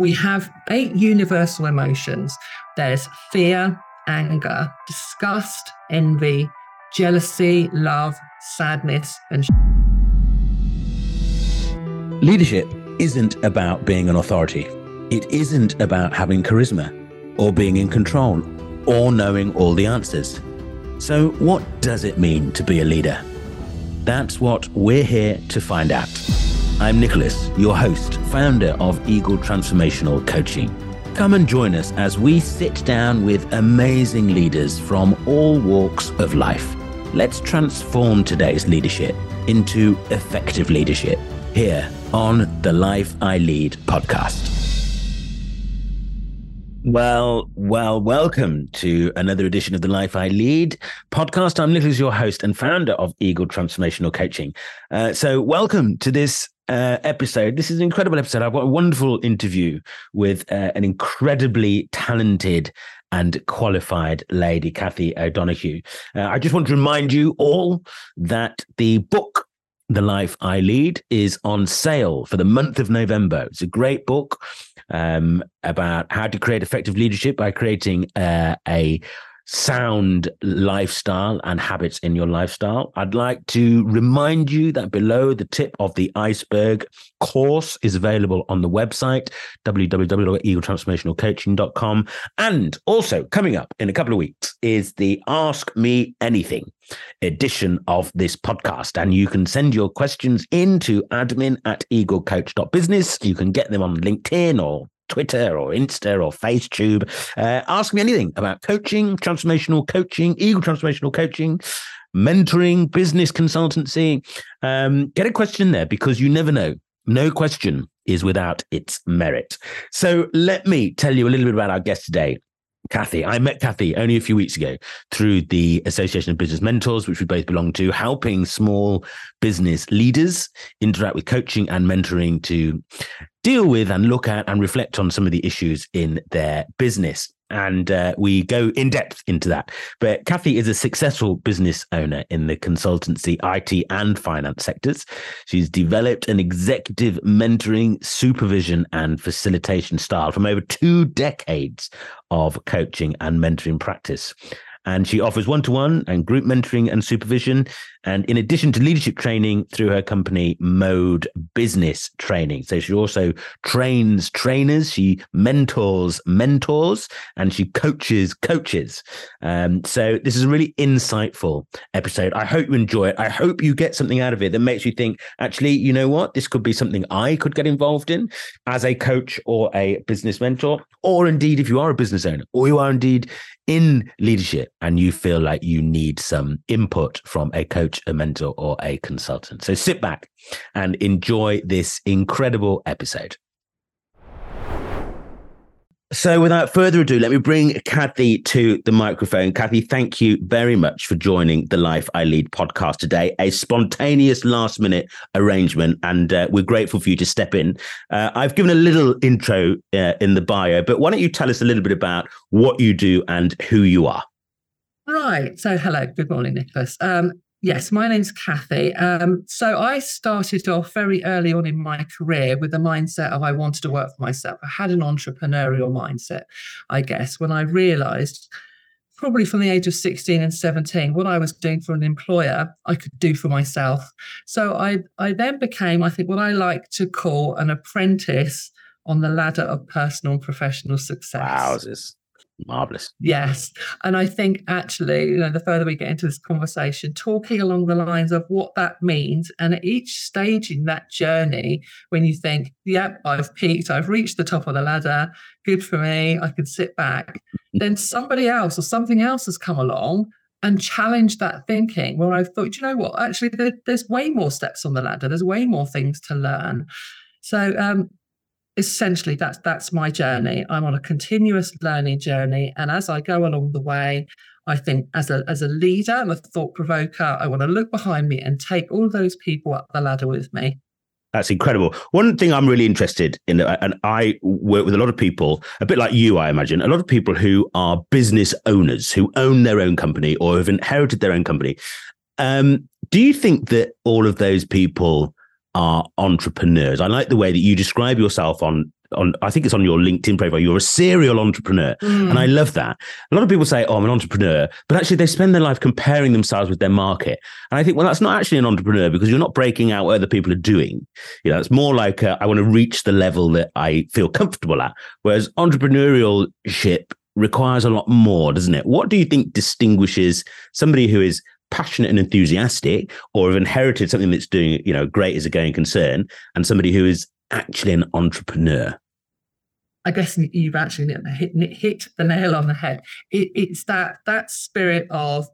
We have eight universal emotions there's fear, anger, disgust, envy, jealousy, love, sadness, and. Leadership isn't about being an authority, it isn't about having charisma or being in control or knowing all the answers. So, what does it mean to be a leader? That's what we're here to find out. I'm Nicholas, your host, founder of Eagle Transformational Coaching. Come and join us as we sit down with amazing leaders from all walks of life. Let's transform today's leadership into effective leadership here on the Life I Lead podcast. Well, well, welcome to another edition of the Life I Lead podcast. I'm Nicholas, your host and founder of Eagle Transformational Coaching. Uh, so, welcome to this uh, episode. This is an incredible episode. I've got a wonderful interview with uh, an incredibly talented and qualified lady, Kathie O'Donoghue. Uh, I just want to remind you all that the book the Life I Lead is on sale for the month of November. It's a great book um, about how to create effective leadership by creating uh, a sound lifestyle and habits in your lifestyle. I'd like to remind you that below the tip of the iceberg course is available on the website www.eagletransformationalcoaching.com and also coming up in a couple of weeks is the ask me anything edition of this podcast. And you can send your questions into admin at eaglecoach.business you can get them on linkedin or Twitter or Insta or FaceTube. Uh, ask me anything about coaching, transformational coaching, Eagle transformational coaching, mentoring, business consultancy. Um, get a question there because you never know. No question is without its merit. So let me tell you a little bit about our guest today. Kathie. I met Kathie only a few weeks ago through the Association of Business Mentors, which we both belong to, helping small business leaders interact with coaching and mentoring to deal with and look at and reflect on some of the issues in their business and uh, we go in depth into that. But Kathie is a successful business owner in the consultancy, IT, and finance sectors. She's developed an executive mentoring, supervision, and facilitation style from over two decades of coaching and mentoring practice. And she offers one to one and group mentoring and supervision. And in addition to leadership training through her company, Mode Business Training. So she also trains trainers, she mentors mentors, and she coaches coaches. Um, so this is a really insightful episode. I hope you enjoy it. I hope you get something out of it that makes you think, actually, you know what? This could be something I could get involved in as a coach or a business mentor, or indeed, if you are a business owner, or you are indeed in leadership and you feel like you need some input from a coach, a mentor, or a consultant. So sit back and enjoy this incredible episode. So, without further ado, let me bring Kathie to the microphone. Kathie, thank you very much for joining the Life I Lead podcast today. A spontaneous last minute arrangement, and uh, we're grateful for you to step in. Uh, I've given a little intro uh, in the bio, but why don't you tell us a little bit about what you do and who you are? Right. So, hello. Good morning, Nicholas. Um, Yes, my name's Kathie. Um, so I started off very early on in my career with the mindset of I wanted to work for myself. I had an entrepreneurial mindset, I guess, when I realized probably from the age of 16 and 17 what I was doing for an employer I could do for myself. So I I then became I think what I like to call an apprentice on the ladder of personal and professional success. This marvelous. Yes. And I think actually, you know, the further we get into this conversation, talking along the lines of what that means, and at each stage in that journey, when you think, yep, I've peaked, I've reached the top of the ladder, good for me, I can sit back, then somebody else or something else has come along and challenged that thinking where I thought, you know what, actually, there, there's way more steps on the ladder, there's way more things to learn. So um, essentially that's that's my journey i'm on a continuous learning journey and as i go along the way i think as a as a leader i'm a thought provoker i want to look behind me and take all those people up the ladder with me that's incredible. One thing I'm really interested in, and I work with a lot of people, a bit like you, I imagine, a lot of people who are business owners, who own their own company or have inherited their own company. Um, do you think that all of those people are entrepreneurs. I like the way that you describe yourself on on I think it's on your LinkedIn profile. You're a serial entrepreneur, mm. and I love that. A lot of people say, "Oh, I'm an entrepreneur," but actually they spend their life comparing themselves with their market. And I think, well, that's not actually an entrepreneur because you're not breaking out what other people are doing. You know, it's more like uh, I want to reach the level that I feel comfortable at. Whereas entrepreneurship requires a lot more, doesn't it? What do you think distinguishes somebody who is passionate and enthusiastic or have inherited something that's doing, you know, great as a going concern and somebody who is actually an entrepreneur? I guess you've actually hit, hit the nail on the head. It, it's that that spirit of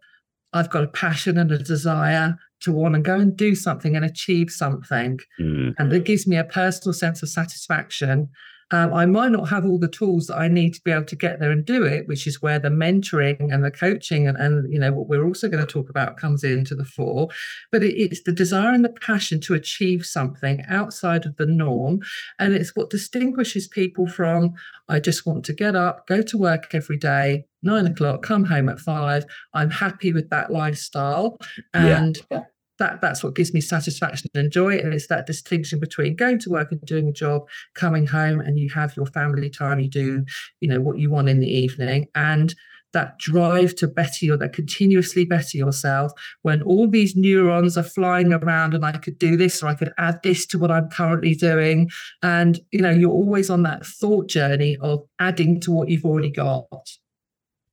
I've got a passion and a desire to want to go and do something and achieve something, mm. and it gives me a personal sense of satisfaction um, I might not have all the tools that I need to be able to get there and do it, which is where the mentoring and the coaching and, and you know what we're also going to talk about comes into the fore. But it, it's the desire and the passion to achieve something outside of the norm, and it's what distinguishes people from I just want to get up, go to work every day, nine o'clock, come home at five. I'm happy with that lifestyle, and yeah that that's what gives me satisfaction and joy and it's that distinction between going to work and doing a job coming home and you have your family time you do you know what you want in the evening and that drive to better your that continuously better yourself when all these neurons are flying around and i could do this or i could add this to what i'm currently doing. And you know you're always on that thought journey of adding to what you've already got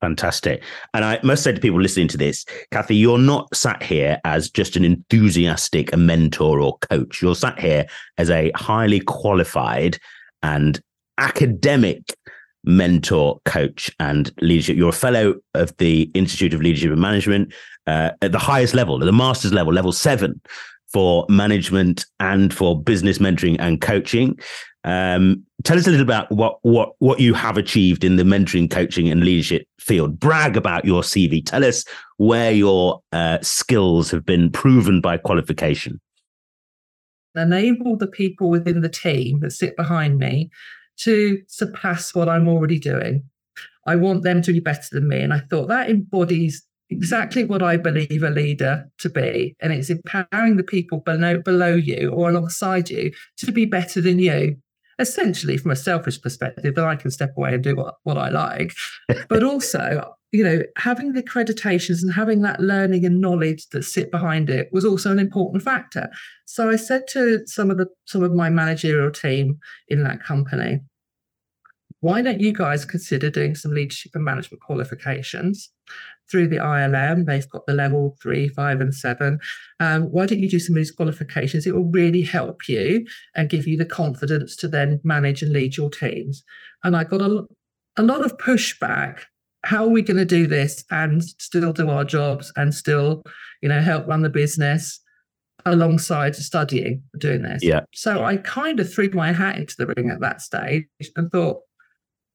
Fantastic. And I must say to people listening to this, Kathie, you're not sat here as just an enthusiastic mentor or coach. You're sat here as a highly qualified and academic mentor, coach, and leadership. You're a fellow of the Institute of Leadership and Management uh, at the highest level, at the master's level, level seven for management and for business mentoring and coaching. Um, tell us a little about what what what you have achieved in the mentoring, coaching, and leadership field. Brag about your CV. Tell us where your uh, skills have been proven by qualification. Enable the people within the team that sit behind me to surpass what I'm already doing. I want them to be better than me, and I thought that embodies exactly what I believe a leader to be, and it's empowering the people below below you or alongside you to be better than you essentially from a selfish perspective that I can step away and do what, what I like. but also, you know, having the accreditations and having that learning and knowledge that sit behind it was also an important factor. So I said to some of the some of my managerial team in that company, why don't you guys consider doing some leadership and management qualifications through the ILM? They've got the level three, five, and seven. Um, why don't you do some of these qualifications? It will really help you and give you the confidence to then manage and lead your teams. And I got a, a lot of pushback. How are we going to do this and still do our jobs and still, you know, help run the business? alongside studying doing this. Yeah. So I kind of threw my hat into the ring at that stage and thought,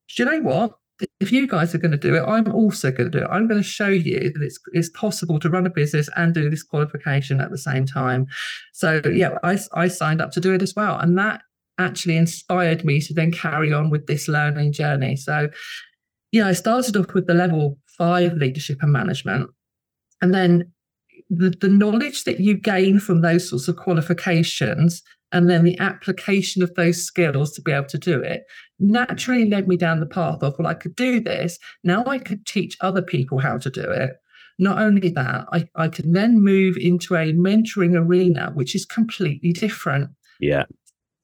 do you know what? If you guys are going to do it, I'm also going to do it. I'm going to show you that it's it's possible to run a business and do this qualification at the same time. So yeah, I, I signed up to do it as well, and that actually inspired me to then carry on with this learning journey. So yeah, I started off with the level five leadership and management, and then the, the knowledge that you gain from those sorts of qualifications and then the application of those skills to be able to do it naturally led me down the path of, well, I could do this. Now I could teach other people how to do it. Not only that, I, I can then move into a mentoring arena, which is completely different. Yeah.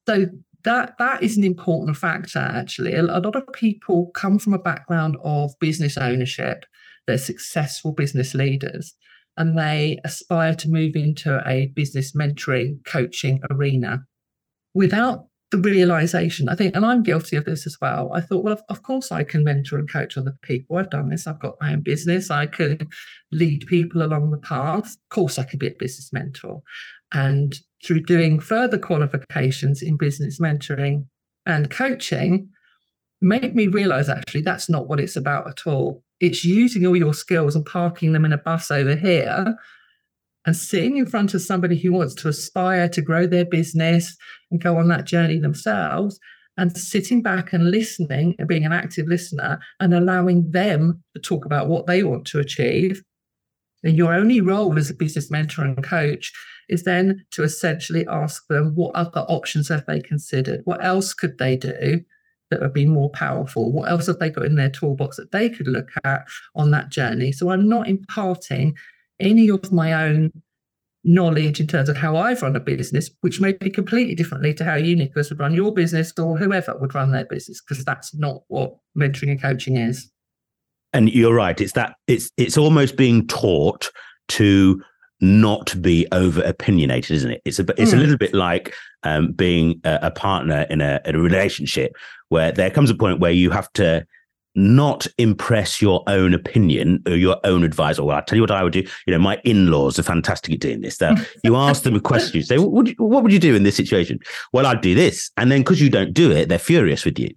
So that that is an important factor, actually. A, a lot of people come from a background of business ownership. They're successful business leaders and they aspire to move into a business mentoring coaching arena without the realization, I think, and I'm guilty of this as well. I thought, well, of, of, course, I can mentor and coach other people. I've done this. I've got my own business. I can lead people along the path. Of course, I could be a business mentor. And through doing further qualifications in business mentoring and coaching, made me realize actually that's not what it's about at all. It's using all your skills and parking them in a bus over here and sitting in front of somebody who wants to aspire to grow their business and go on that journey themselves and sitting back and listening and being an active listener and allowing them to talk about what they want to achieve. And your only role as a business mentor and coach is then to essentially ask them what other options have they considered? What else could they do that would be more powerful? What else have they got in their toolbox that they could look at on that journey? So I'm not imparting any of my own knowledge in terms of how I've run a business, which may be completely differently to how you, Nicholas, would run your business or whoever would run their business, because that's not what mentoring and coaching is. And you're right. It's that it's it's almost being taught to not be over opinionated, isn't it? It's a it's mm. a little bit like um, being a, a partner in a, in a relationship where there comes a point where you have to not impress your own opinion or your own advice. Well, I'll tell you what I would do. You know, my in-laws are fantastic at doing this. you ask them a question, you say, what would, you, what would you do in this situation? Well, I'd do this. And then because you don't do it, they're furious with you.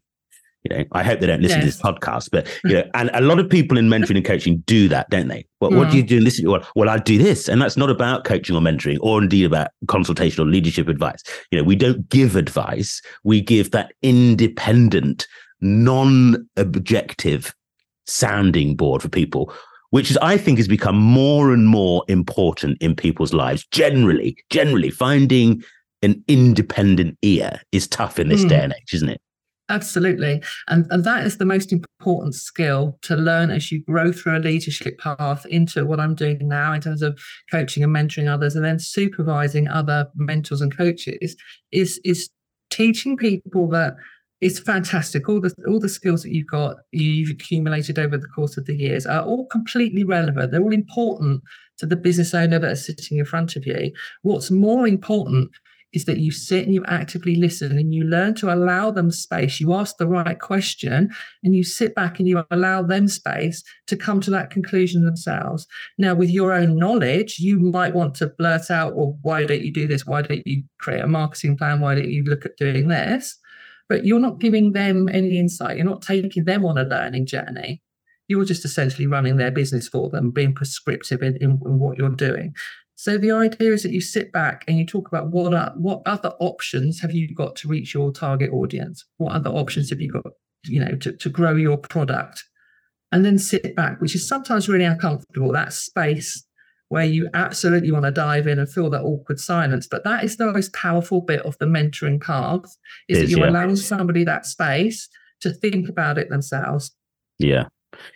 You know, I hope they don't listen yes. to this podcast, but you know, and a lot of people in mentoring and coaching do that, don't they? Well, mm. what do you do in this? Well, well, I do this, and that's not about coaching or mentoring, or indeed about consultation or leadership advice. You know, we don't give advice; we give that independent non-objective sounding board for people which is i think has become more and more important in people's lives generally generally finding an independent ear is tough in this mm. day and age isn't it Absolutely. And, and that is the most important skill to learn as you grow through a leadership path into what I'm doing now in terms of coaching and mentoring others and then supervising other mentors and coaches is is teaching people that it's fantastic. All the all the skills that you've got, you've accumulated over the course of the years, are all completely relevant. They're all important to the business owner that is sitting in front of you. What's more important is that you sit and you actively listen and you learn to allow them space. You ask the right question and you sit back and you allow them space to come to that conclusion themselves. Now, with your own knowledge, you might want to blurt out, well, why don't you do this? Why don't you create a marketing plan? Why don't you look at doing this? But you're not giving them any insight. You're not taking them on a learning journey. You're just essentially running their business for them, being prescriptive in, in, in what you're doing. So the idea is that you sit back and you talk about what are, what other options have you got to reach your target audience? What other options have you got, you know, to, to grow your product? And then sit back, which is sometimes really uncomfortable. That space where you absolutely want to dive in and feel that awkward silence. But that is the most powerful bit of the mentoring path is, is that you're yeah. allowing somebody that space to think about it themselves. Yeah.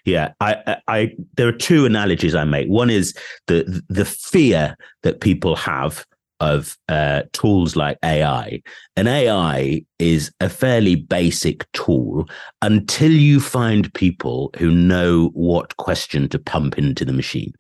Yeah, I, I, there are two analogies I make. One is the the fear that people have of uh, tools like AI. And AI is a fairly basic tool until you find people who know what question to pump into the machine.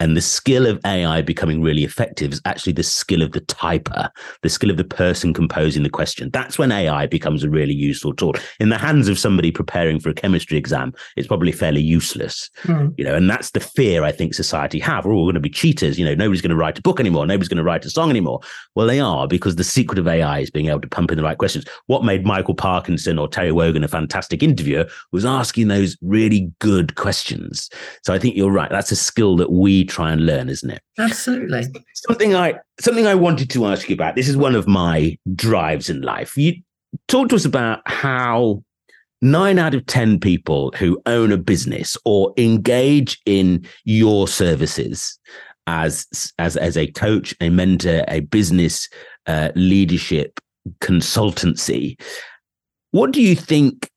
And the skill of AI becoming really effective is actually the skill of the typer, the skill of the person composing the question. That's when AI becomes a really useful tool. In the hands of somebody preparing for a chemistry exam, it's probably fairly useless. Mm. You know, and that's the fear I think society have. We're all going to be cheaters. You know, nobody's going to write a book anymore. Nobody's going to write a song anymore. Well, they are because the secret of AI is being able to pump in the right questions. What made Michael Parkinson or Terry Wogan a fantastic interviewer was asking those really good questions. So I think you're right. That's a skill that we try and learn, isn't it? Absolutely. Something I something I wanted to ask you about. This is one of my drives in life. You talk to us about how nine out of 10 people who own a business or engage in your services as, as, as a coach, a mentor, a business uh, leadership consultancy. What do you think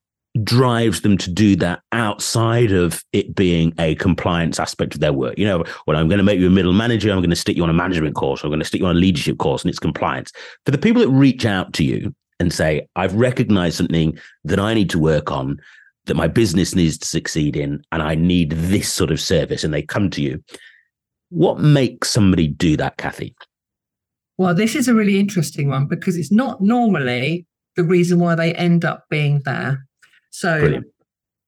drives them to do that outside of it being a compliance aspect of their work? You know, well, I'm going to make you a middle manager. I'm going to stick you on a management course. I'm going to stick you on a leadership course, and it's compliance. For the people that reach out to you and say, I've recognized something that I need to work on, that my business needs to succeed in, and I need this sort of service, and they come to you. What makes somebody do that, Kathie? Well, this is a really interesting one because it's not normally the reason why they end up being there. So Brilliant.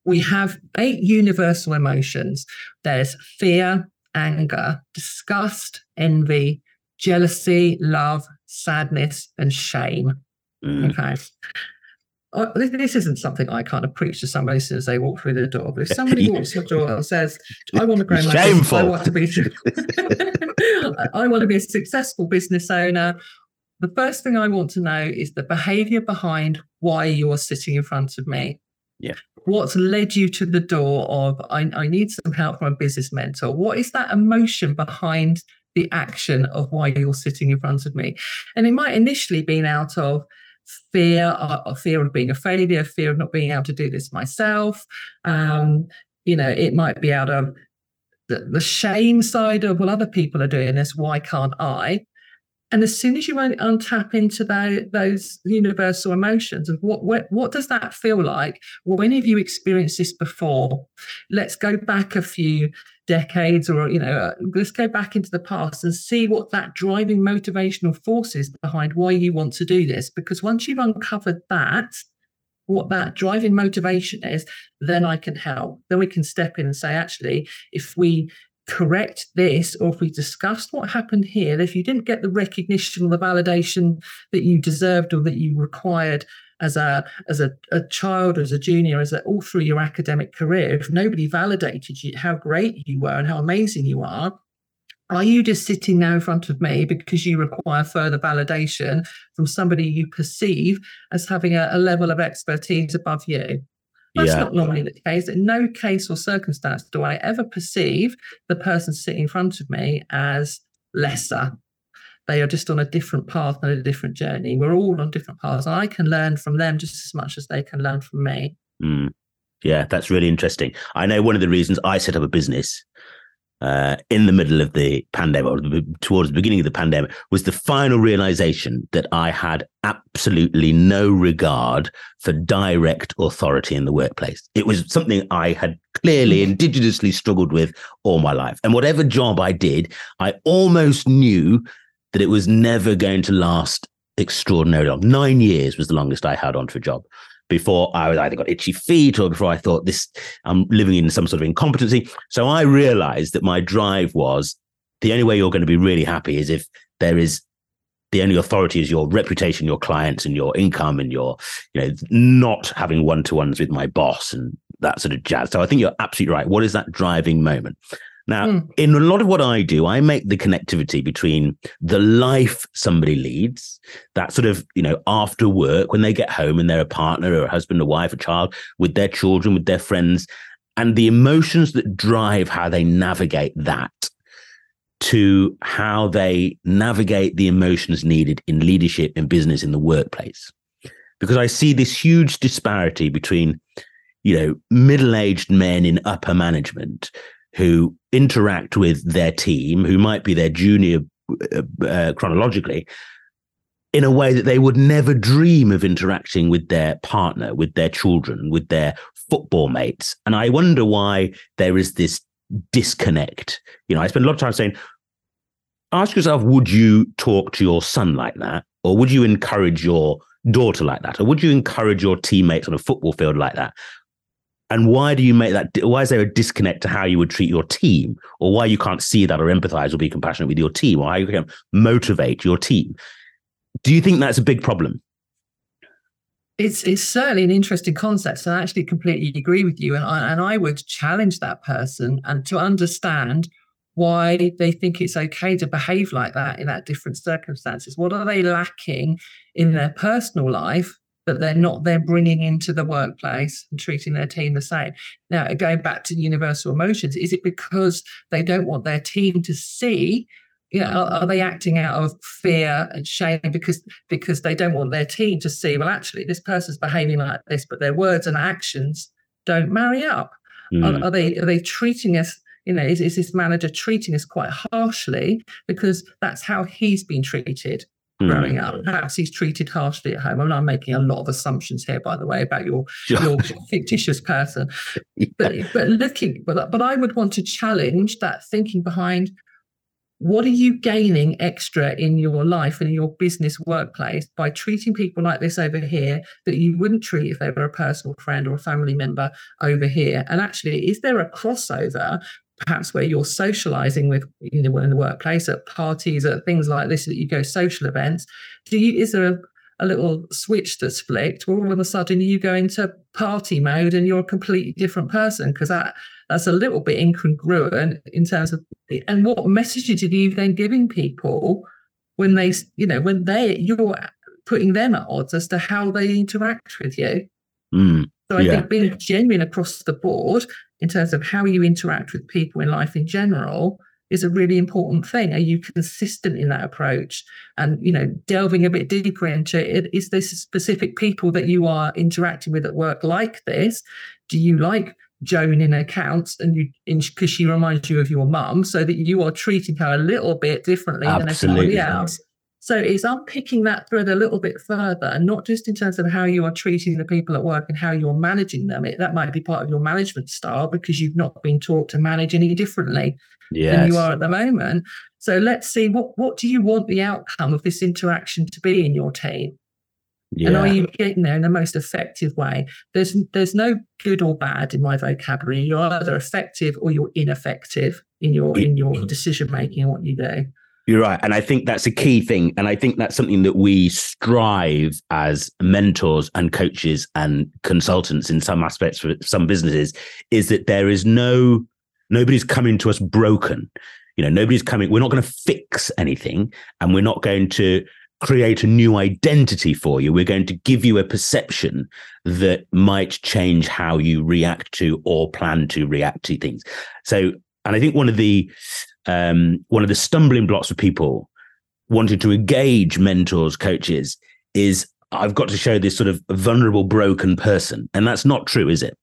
we have eight universal emotions there's fear, anger, disgust, envy, jealousy, love, sadness, and shame. Mm. Okay. Oh, this isn't something I kind of preach to somebody as soon as they walk through the door. But if somebody walks through the door and says, "I want to grow my business, I want to be, I want to be a successful business owner," the first thing I want to know is the behaviour behind why you're sitting in front of me. Yeah. What's led you to the door of I, I need some help from a business mentor? What is that emotion behind the action of why you're sitting in front of me? And it might initially been out of fear, or, fear of being a failure, fear of not being able to do this myself. Um, you know, it might be out of the, the shame side of, well, other people are doing this, why can't I? And as soon as you untap into that, those universal emotions of what, what, what does that feel like? When have you experienced this before? Let's go back a few decades, or you know, uh, let's go back into the past and see what that driving motivational force is behind why you want to do this. Because once you've uncovered that, what that driving motivation is, then I can help. Then we can step in and say, actually, if we correct this or if we discussed what happened here, if you didn't get the recognition or the validation that you deserved or that you required as a as a, a child, as a junior, as a, all through your academic career, if nobody validated you how great you were and how amazing you are, are you just sitting now in front of me because you require further validation from somebody you perceive as having a, a level of expertise above you? That's yeah. not normally the case. In no case or circumstance do I ever perceive the person sitting in front of me as lesser. They are just on a different path and a different journey. We're all on different paths, and I can learn from them just as much as they can learn from me. Mm. Yeah, that's really interesting. I know one of the reasons I set up a business uh, in the middle of the pandemic, or towards the beginning of the pandemic, was the final realization that I had absolutely no regard for direct authority in the workplace. It was something I had clearly mm. indigenously struggled with all my life. And whatever job I did, I almost knew that it was never going to last extraordinarily long. Nine years was the longest I had on for a job before I was either got itchy feet or before I thought this, I'm living in some sort of incompetency. So I realized that my drive was the only way you're going to be really happy is if there is the only authority is your reputation, your clients, and your income, and your, you know, not having one to ones with my boss and that sort of jazz. So I think you're absolutely right. What is that driving moment? Now, mm. in a lot of what I do, I make the connectivity between the life somebody leads, that sort of, you know, after work, when they get home and they're a partner or a husband, a wife, a child, with their children, with their friends, and the emotions that drive how they navigate that to how they navigate the emotions needed in leadership, in business, in the workplace. Because I see this huge disparity between, you know, middle aged men in upper management who interact with their team, who might be their junior uh, uh, chronologically, in a way that they would never dream of interacting with their partner, with their children, with their football mates. And I wonder why there is this disconnect. You know, I spend a lot of time saying, ask yourself, would you talk to your son like that? Or would you encourage your daughter like that? Or would you encourage your teammates on a football field like that? And why do you make that? Why is there a disconnect to how you would treat your team, or why you can't see that or empathize or be compassionate with your team, or how you can motivate your team? Do you think that's a big problem? It's it's certainly an interesting concept, and I actually completely agree with you. And I, and I would challenge that person and to understand why they think it's okay to behave like that in that different circumstances. What are they lacking in their personal life that they're not they're bringing into the workplace and treating their team the same. Now, going back to universal emotions, is it because they don't want their team to see? You know, are, are they acting out of fear and shame because because they don't want their team to see? Well, actually, this person's behaving like this, but their words and actions don't marry up. Mm. Are, are they are they treating us? you know, is, is, this manager treating us quite harshly because that's how he's been treated growing mm. up. Perhaps he's treated harshly at home. I mean, I'm making a lot of assumptions here, by the way, about your your fictitious person. Yeah. But but looking, but but I would want to challenge that thinking behind what are you gaining extra in your life and in your business workplace by treating people like this over here that you wouldn't treat if they were a personal friend or a family member over here? And actually, is there a crossover perhaps where you're socializing with you know in the workplace at parties at things like this that you go social events do you is there a, a little switch that's flicked where all of a sudden you go into party mode and you're a completely different person? Because that that's a little bit incongruent in terms of and what messages are you then giving people when they you know when they you're putting them at odds as to how they interact with you? Mm, so i yeah. think being genuine across the board in terms of how you interact with people in life in general is a really important thing. Are you consistent in that approach? And, you know, delving a bit deeper into it, is there specific people that you are interacting with at work like this? Do you like Joan in accounts and you because she reminds you of your mum, so that you are treating her a little bit differently Absolutely. than everybody else. So it's unpicking that thread a little bit further, and not just in terms of how you are treating the people at work and how you're managing them. It, that might be part of your management style because you've not been taught to manage any differently yes. than you are at the moment. So let's see what what do you want the outcome of this interaction to be in your team? Yeah. And are you getting there in the most effective way? There's there's no good or bad in my vocabulary. You're either effective or you're ineffective in your in your decision making and what you do. You're right. And I think that's a key thing. And I think that's something that we strive as mentors and coaches and consultants in some aspects for some businesses is that there is no, nobody's coming to us broken. You know, nobody's coming, we're not going to fix anything and we're not going to create a new identity for you. We're going to give you a perception that might change how you react to or plan to react to things. So, and I think one of the um, one of the stumbling blocks for people wanting to engage mentors, coaches, is I've got to show this sort of vulnerable, broken person, and that's not true, is it?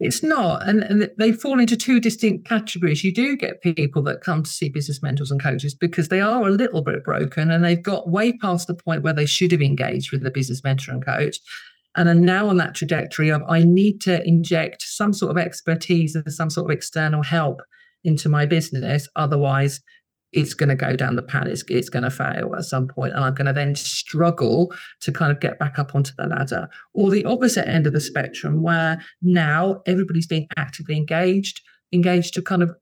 It's not. And, and, they fall into two distinct categories. You do get people that come to see business mentors and coaches because they are a little bit broken and they've got way past the point where they should have engaged with the business mentor and coach and are now on that trajectory of I need to inject some sort of expertise and some sort of external help into my business. Otherwise, it's going to go down the pan. It's, it's going to fail at some point, and I'm going to then struggle to kind of get back up onto the ladder. Or the opposite end of the spectrum, where now everybody's being actively engaged, engaged to kind of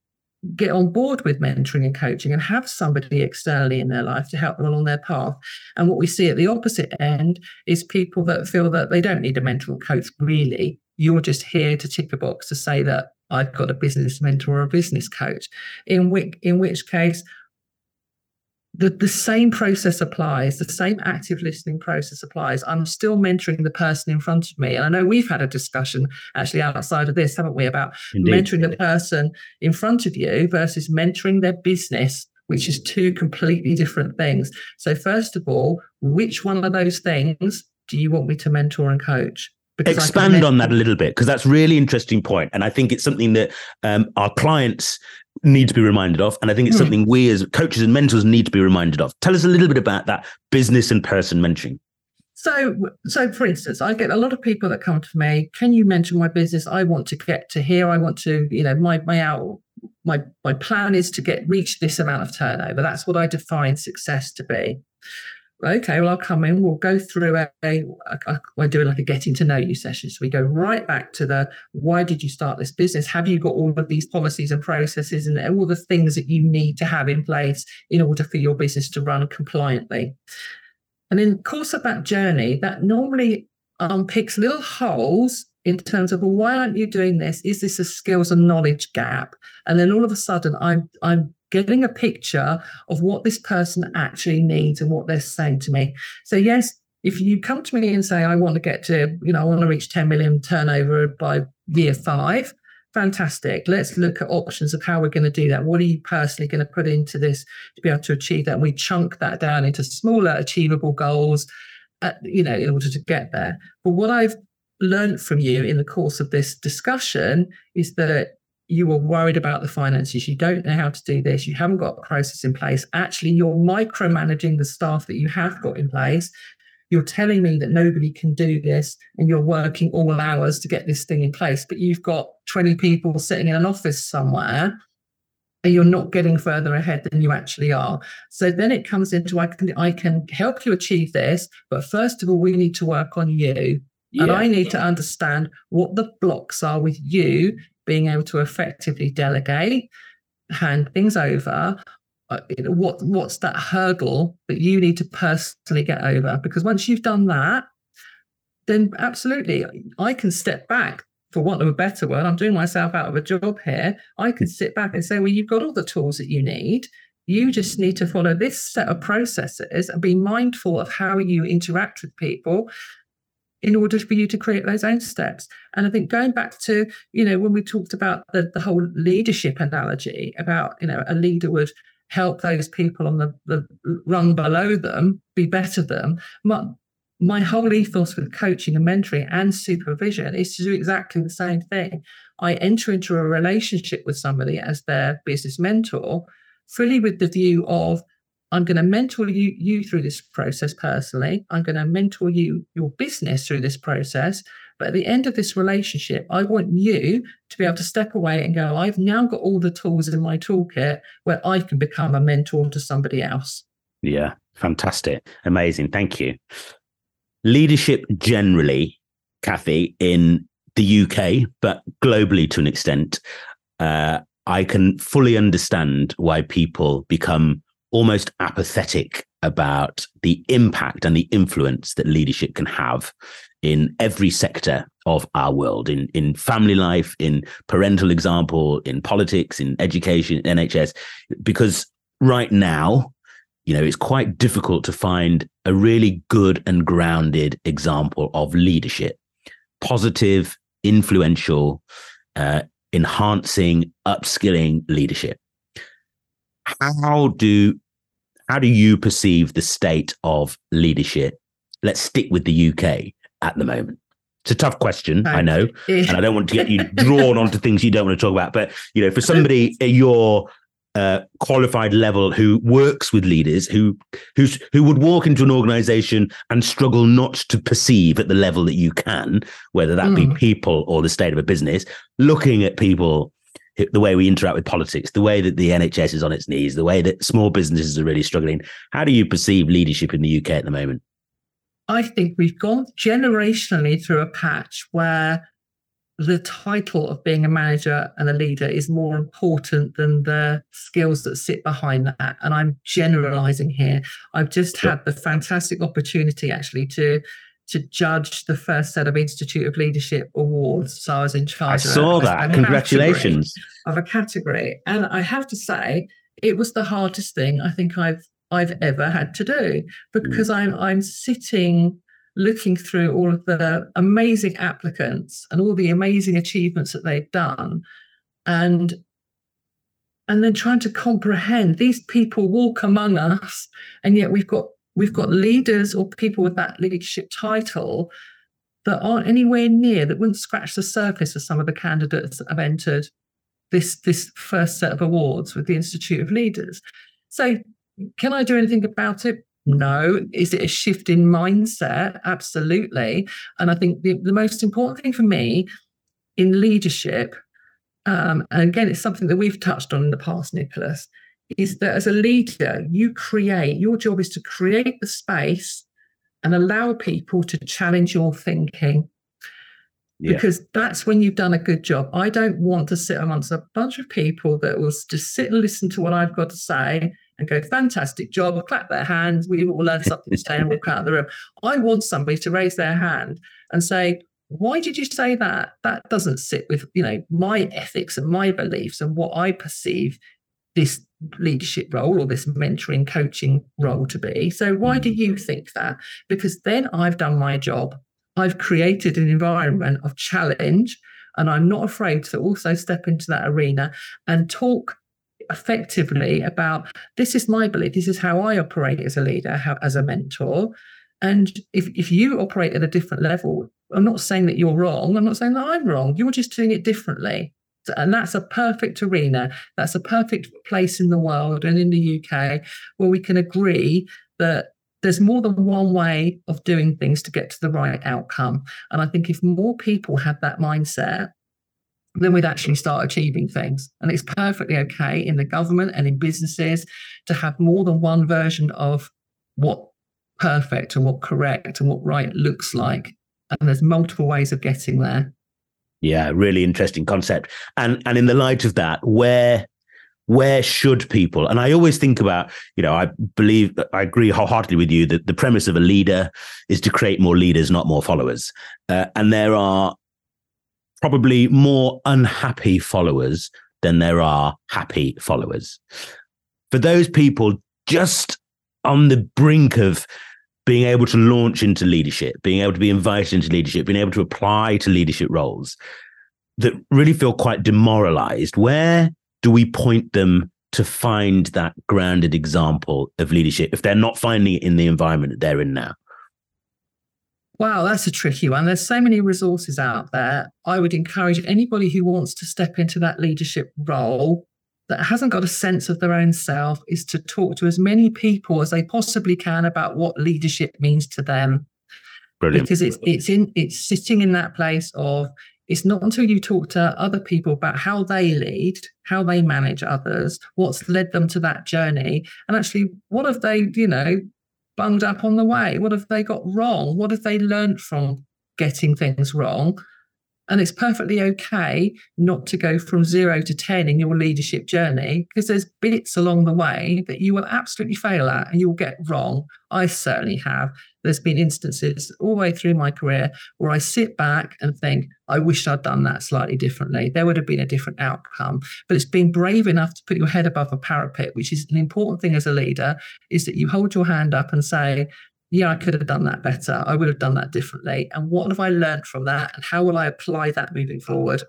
get on board with mentoring and coaching and have somebody externally in their life to help them along their path. And what we see at the opposite end is people that feel that they don't need a mentor coach really. You're just here to tick a box to say that I've got a business mentor or a business coach. In which in which case the, the same process applies, the same active listening process applies. I'm still mentoring the person in front of me. And I know we've had a discussion actually outside of this, haven't we, about Indeed. mentoring the person in front of you versus mentoring their business, which is two completely different things. So, first of all, which one of those things do you want me to mentor and coach? Because Expand on that a little bit because that's really interesting point, and I think it's something that um, our clients need to be reminded of. And I think it's hmm. something we as coaches and mentors need to be reminded of. Tell us a little bit about that business and person mentoring. So, so for instance, I get a lot of people that come to me. Can you mentor my business? I want to get to here. I want to, you know, my my out my my plan is to get reach this amount of turnover. That's what I define success to be okay, well, I'll come in, we'll go through a, a, a, we're doing like a getting to know you session. So we go right back to the why did you start this business? Have you got all of these policies and processes and all the things that you need to have in place in order for your business to run compliantly? And in the course of that journey, that normally um, unpicks little holes in terms of well, why aren't you doing this? Is this a skills and knowledge gap? And then all of a sudden, I'm I'm getting a picture of what this person actually needs and what they're saying to me. So, yes, if you come to me and say, I want to get to, you know, I want to reach 10 million turnover by year five, fantastic. Let's look at options of how we're going to do that. What are you personally going to put into this to be able to achieve that? And we chunk that down into smaller, achievable goals, at, you know, in order to get there. But what I've learned from you in the course of this discussion is that you are worried about the finances, you don't know how to do this, you haven't got a process in place. Actually, you're micromanaging the staff that you have got in place. You're telling me that nobody can do this and you're working all hours to get this thing in place, but you've got 20 people sitting in an office somewhere and you're not getting further ahead than you actually are. So then it comes into I can I can help you achieve this, but first of all, we need to work on you. Yeah. And I need to understand what the blocks are with you being able to effectively delegate, hand things over. Uh, what what's that hurdle that you need to personally get over? Because once you've done that, then absolutely, I can step back. For want of a better word, I'm doing myself out of a job here. I can sit back and say, well, you've got all the tools that you need. You just need to follow this set of processes and be mindful of how you interact with people in order for you to create those own steps. And I think going back to, you know, when we talked about the, the whole leadership analogy about, you know, a leader would help those people on the, the rung below them be better than my, my whole ethos with coaching and mentoring and supervision is to do exactly the same thing. I enter into a relationship with somebody as their business mentor, fully with the view of I'm going to mentor you, you through this process personally. I'm going to mentor you, your business through this process. But at the end of this relationship, I want you to be able to step away and go, I've now got all the tools in my toolkit where I can become a mentor to somebody else. Yeah, fantastic. Amazing. Thank you. Leadership generally, Kathie, in the UK, but globally to an extent, uh, I can fully understand why people become almost apathetic about the impact and the influence that leadership can have in every sector of our world in in family life in parental example in politics in education nhs because right now you know it's quite difficult to find a really good and grounded example of leadership. Positive influential uh, enhancing upskilling leadership. How do how do you perceive the state of leadership? Let's stick with the UK at the moment. It's a tough question, I know, and I don't want to get you drawn onto things you don't want to talk about. But you know, for somebody at your uh, qualified level who works with leaders, who who's who would walk into an organization and struggle not to perceive at the level that you can, whether that mm. be people or the state of a business, looking at people the way we interact with politics, the way that the NHS is on its knees, the way that small businesses are really struggling. How do you perceive leadership in the UK at the moment? I think we've gone generationally through a patch where the title of being a manager and a leader is more important than the skills that sit behind that. And I'm generalizing here. I've just had the fantastic opportunity actually to to judge the first set of Institute of Leadership awards. So I was in charge. I saw a, that. A Congratulations! Of a category, and I have to say, it was the hardest thing I think I've I've ever had to do because mm. I'm I'm sitting looking through all of the amazing applicants and all the amazing achievements that they've done, and and then trying to comprehend these people walk among us, and yet we've got we've got leaders or people with that leadership title that aren't anywhere near that wouldn't scratch the surface of some of the candidates that have entered this this first set of awards with the Institute of Leaders. So, can I do anything about it? No. Is it a shift in mindset? Absolutely. And I think the, the most important thing for me in leadership, um, and again, it's something that we've touched on in the past, Nicholas, is that as a leader, you create, your job is to create the space and allow people to challenge your thinking. Yeah. Because that's when you've done a good job. I don't want to sit amongst a bunch of people that will just sit and listen to what I've got to say and go, fantastic job, clap their hands, we've all learned something today and walk out of the room. I want somebody to raise their hand and say, why did you say that? That doesn't sit with, you know, my ethics and my beliefs and what I perceive this leadership role or this mentoring coaching role to be. So why do mm. you think that? Because then I've done my job. I've created an environment of challenge and I'm not afraid to also step into that arena and talk effectively about this is my belief, this is how I operate as a leader, how, as a mentor. And if, if you operate at a different level, I'm not saying that you're wrong. I'm not saying that I'm wrong. You're just doing it differently. And that's a perfect arena. That's a perfect place in the world and in the UK where we can agree that there's more than one way of doing things to get to the right outcome. And I think if more people have that mindset, then we'd actually start achieving things. And it's perfectly okay in the government and in businesses to have more than one version of what perfect and what correct and what right looks like. And there's multiple ways of getting there. Yeah, really interesting concept. And and in the light of that, where where should people and i always think about you know i believe i agree wholeheartedly with you that the premise of a leader is to create more leaders not more followers uh, and there are probably more unhappy followers than there are happy followers for those people just on the brink of being able to launch into leadership, being able to be invited into leadership, being able to apply to leadership roles that really feel quite demoralized, where do we point them to find that grounded example of leadership if they're not finding it in the environment that they're in now? Wow, that's a tricky one. There's so many resources out there. I would encourage anybody who wants to step into that leadership role that hasn't got a sense of their own self is to talk to as many people as they possibly can about what leadership means to them. Brilliant. Because it's it's in it's sitting in that place of it's not until you talk to other people about how they lead, how they manage others, what's led them to that journey, and actually what have they, you know, bunged up on the way? What have they got wrong? What have they learned from getting things wrong? And it's perfectly okay not to go from zero to 10 in your leadership journey because there's bits along the way that you will absolutely fail at and you'll get wrong. I certainly have. There's been instances all the way through my career where I sit back and think, I wish I'd done that slightly differently. There would have been a different outcome. But it's being brave enough to put your head above a parapet, which is an important thing as a leader, is that you hold your hand up and say, yeah, I could have done that better. I would have done that differently. And what have I learned from that? And how will I apply that moving forward?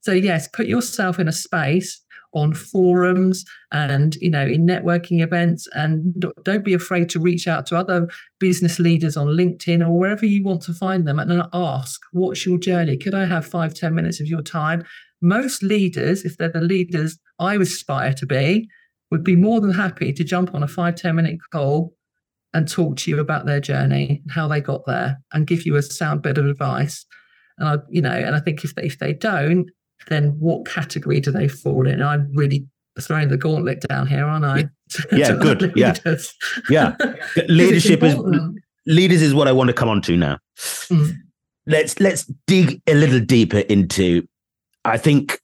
So, yes, put yourself in a space on forums and you know in networking events and don't be afraid to reach out to other business leaders on linkedin or wherever you want to find them and uh, ask what's your journey could i have five ten minutes of your time most leaders if they're the leaders i aspire to be would be more than happy to jump on a five ten minute call and talk to you about their journey and how they got there and give you a sound bit of advice. And I, you know, and I think if they, if they don't, then what category do they fall in? I'm really throwing the gauntlet down here, aren't I? Yeah, good. Yeah, yeah. Leadership is leaders is what I want to come on to now. Mm. Let's let's dig a little deeper into. I think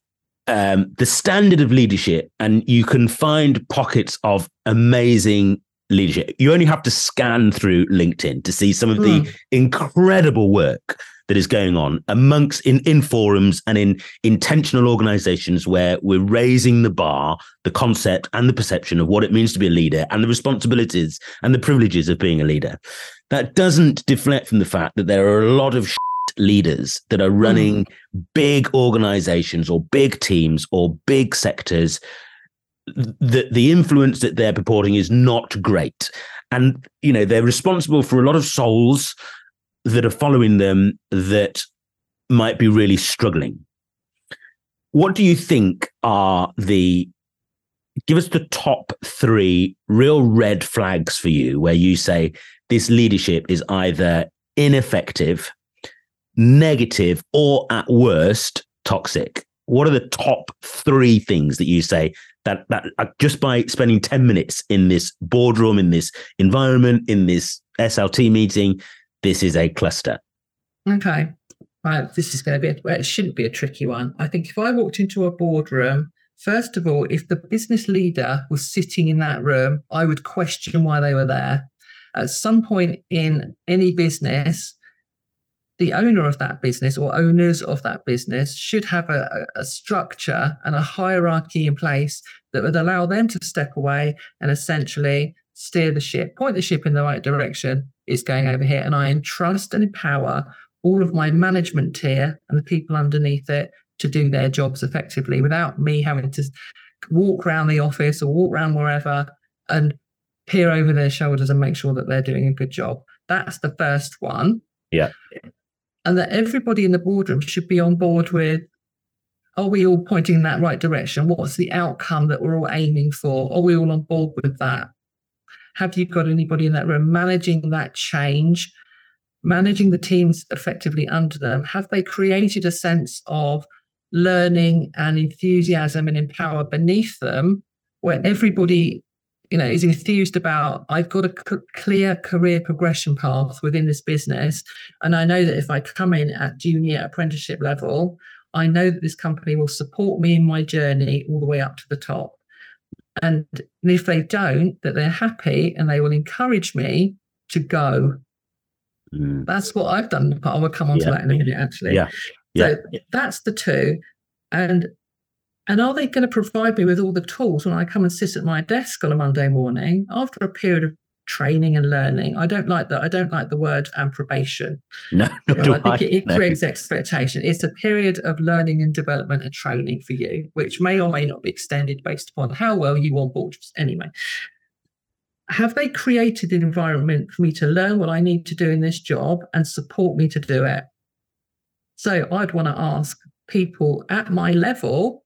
um, the standard of leadership, and you can find pockets of amazing leadership. You only have to scan through LinkedIn to see some of mm. the hmm. incredible work that is going on amongst in, in forums and in intentional organizations where we're raising the bar, the concept and the perception of what it means to be a leader and the responsibilities and the privileges of being a leader. That doesn't deflect from the fact that there are a lot of leaders that are running mm. big organizations or big teams or big sectors the the influence that they're purporting is not great. And you know they're responsible for a lot of souls that are following them that might be really struggling. What do you think are the give us the top 3 real red flags for you where you say this leadership is either ineffective negative or at worst toxic? What are the top 3 things that you say that that uh, just by spending 10 minutes in this boardroom in this environment in this slt meeting this is a cluster. Okay. Right this is going to be a, well, it shouldn't be a tricky one. I think if i walked into a boardroom first of all if the business leader was sitting in that room i would question why they were there. At some point in any business the owner of that business or owners of that business should have a, a, structure and a hierarchy in place that would allow them to step away and essentially steer the ship, point the ship in the right direction. It's going over here. And I entrust and empower all of my management tier and the people underneath it to do their jobs effectively without me having to walk around the office or walk around wherever and peer over their shoulders and make sure that they're doing a good job. That's the first one. Yeah and that everybody in the boardroom should be on board with are we all pointing in that right direction? What's the outcome that we're all aiming for? Are we all on board with that? Have you got anybody in that room managing that change, managing the teams effectively under them? Have they created a sense of learning and enthusiasm and empower beneath them where everybody you know, is enthused about I've got a c- clear career progression path within this business. And I know that if I come in at junior apprenticeship level, I know that this company will support me in my journey all the way up to the top. And if they don't, that they're happy and they will encourage me to go. Mm. That's what I've done. But I will come on yeah. to that in a minute, actually. Yeah. yeah. So that's the two. And and are they going to provide me with all the tools when I come and sit at my desk on a Monday morning after a period of training and learning. I don't like that. I don't like the word probation. No, no, I think I, it, it no. creates expectation. It's a period of learning and development and training for you, which may or may not be extended based upon how well you onboard. Anyway, have they created an environment for me to learn what I need to do in this job and support me to do it? So I'd want to ask people at my level,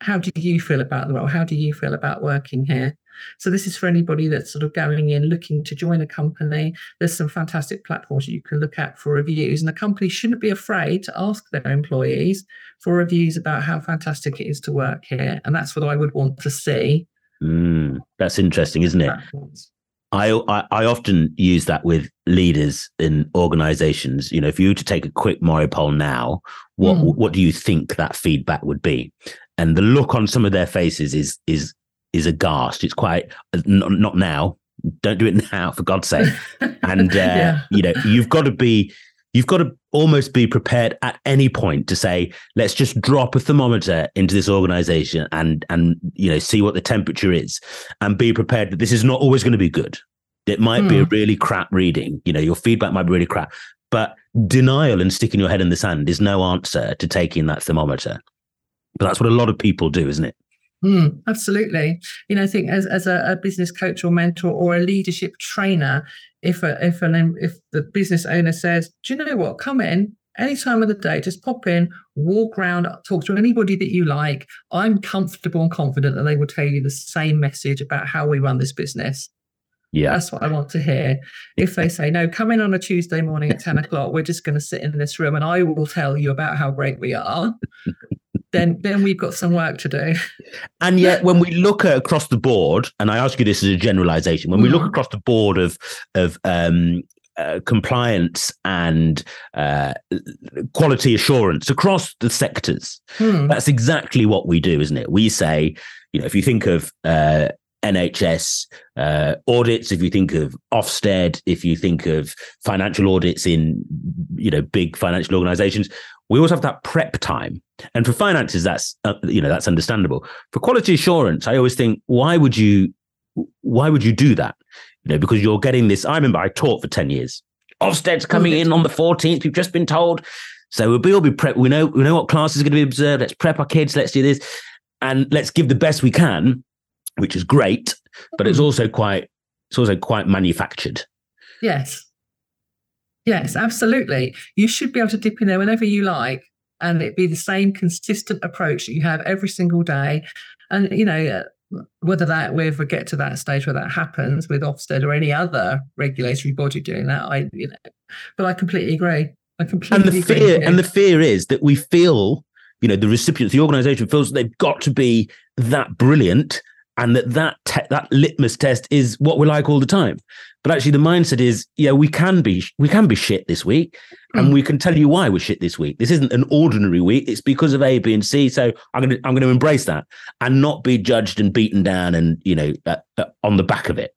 how do you feel about the role? How do you feel about working here? So this is for anybody that's sort of going in looking to join a company. There's some fantastic platforms you can look at for reviews, and the company shouldn't be afraid to ask their employees for reviews about how fantastic it is to work here. And that's what I would want to see. Mm, that's interesting, isn't it? I, I I often use that with leaders in organizations. You know, if you were to take a quick Mori poll now, what Mm. what do you think that feedback would be? And the look on some of their faces is is is aghast. It's quite not, not now. Don't do it now, for God's sake. And uh, Yeah. you know, you've got to be you've got to almost be prepared at any point to say, let's just drop a thermometer into this organization and and you know see what the temperature is, and be prepared that this is not always going to be good. It might be a Hmm. really crap reading. You know, your feedback might be really crap, but denial and sticking your head in the sand is no answer to taking that thermometer. But that's what a lot of people do, isn't it? Mm, absolutely. You know, I think as, as a, a business coach or mentor or a leadership trainer, if a, if an if the business owner says, "Do you know what? Come in any time of the day, just pop in, walk around, talk to anybody that you like." I'm comfortable and confident that they will tell you the same message about how we run this business. Yeah. That's what I want to hear. If they say, "No, come in on a Tuesday morning at ten o'clock, we're just going to sit in this room and I will tell you about how great we are," then then we've got some work to do. And yet, when we look at across the board, and I ask you this as a generalization, when we look Mhm. across the board of of um, uh, compliance and uh, quality assurance across the sectors, Hmm. that's exactly what we do, isn't it? We say, you know, if you think of uh, NHS uh, audits, if you think of Ofsted, if you think of financial audits in, you know, big financial organizations, we always have that prep time. And for finances, that's uh, you know that's understandable. For quality assurance, I always think, why would you, why would you do that? You know, because you're getting this. I remember I taught for ten years. Ofsted's coming in on the 14th. We've just been told, so we'll be all be prep. We know we know what class is going to be observed. Let's prep our kids. Let's do this, and let's give the best we can, which is great. But it's Mhm. also quite it's also quite manufactured. Yes. Yes, absolutely. You should be able to dip in there whenever you like, and it be the same consistent approach that you have every single day. And you know, uh, whether that we ever get to that stage where that happens with Ofsted or any other regulatory body doing that, I you know, but I completely agree. I completely and the agree fear and the fear is that we feel you know the recipients the organization feels that they've got to be that brilliant and that that te- that litmus test is what we're like all the time. But actually the mindset is yeah we can be we can be shit this week and Mm. we can tell you why we're shit this week. This isn't an ordinary week. It's because of a b and c. So i'm going to i'm going to embrace that and not be judged and beaten down and you know uh, uh, on the back of it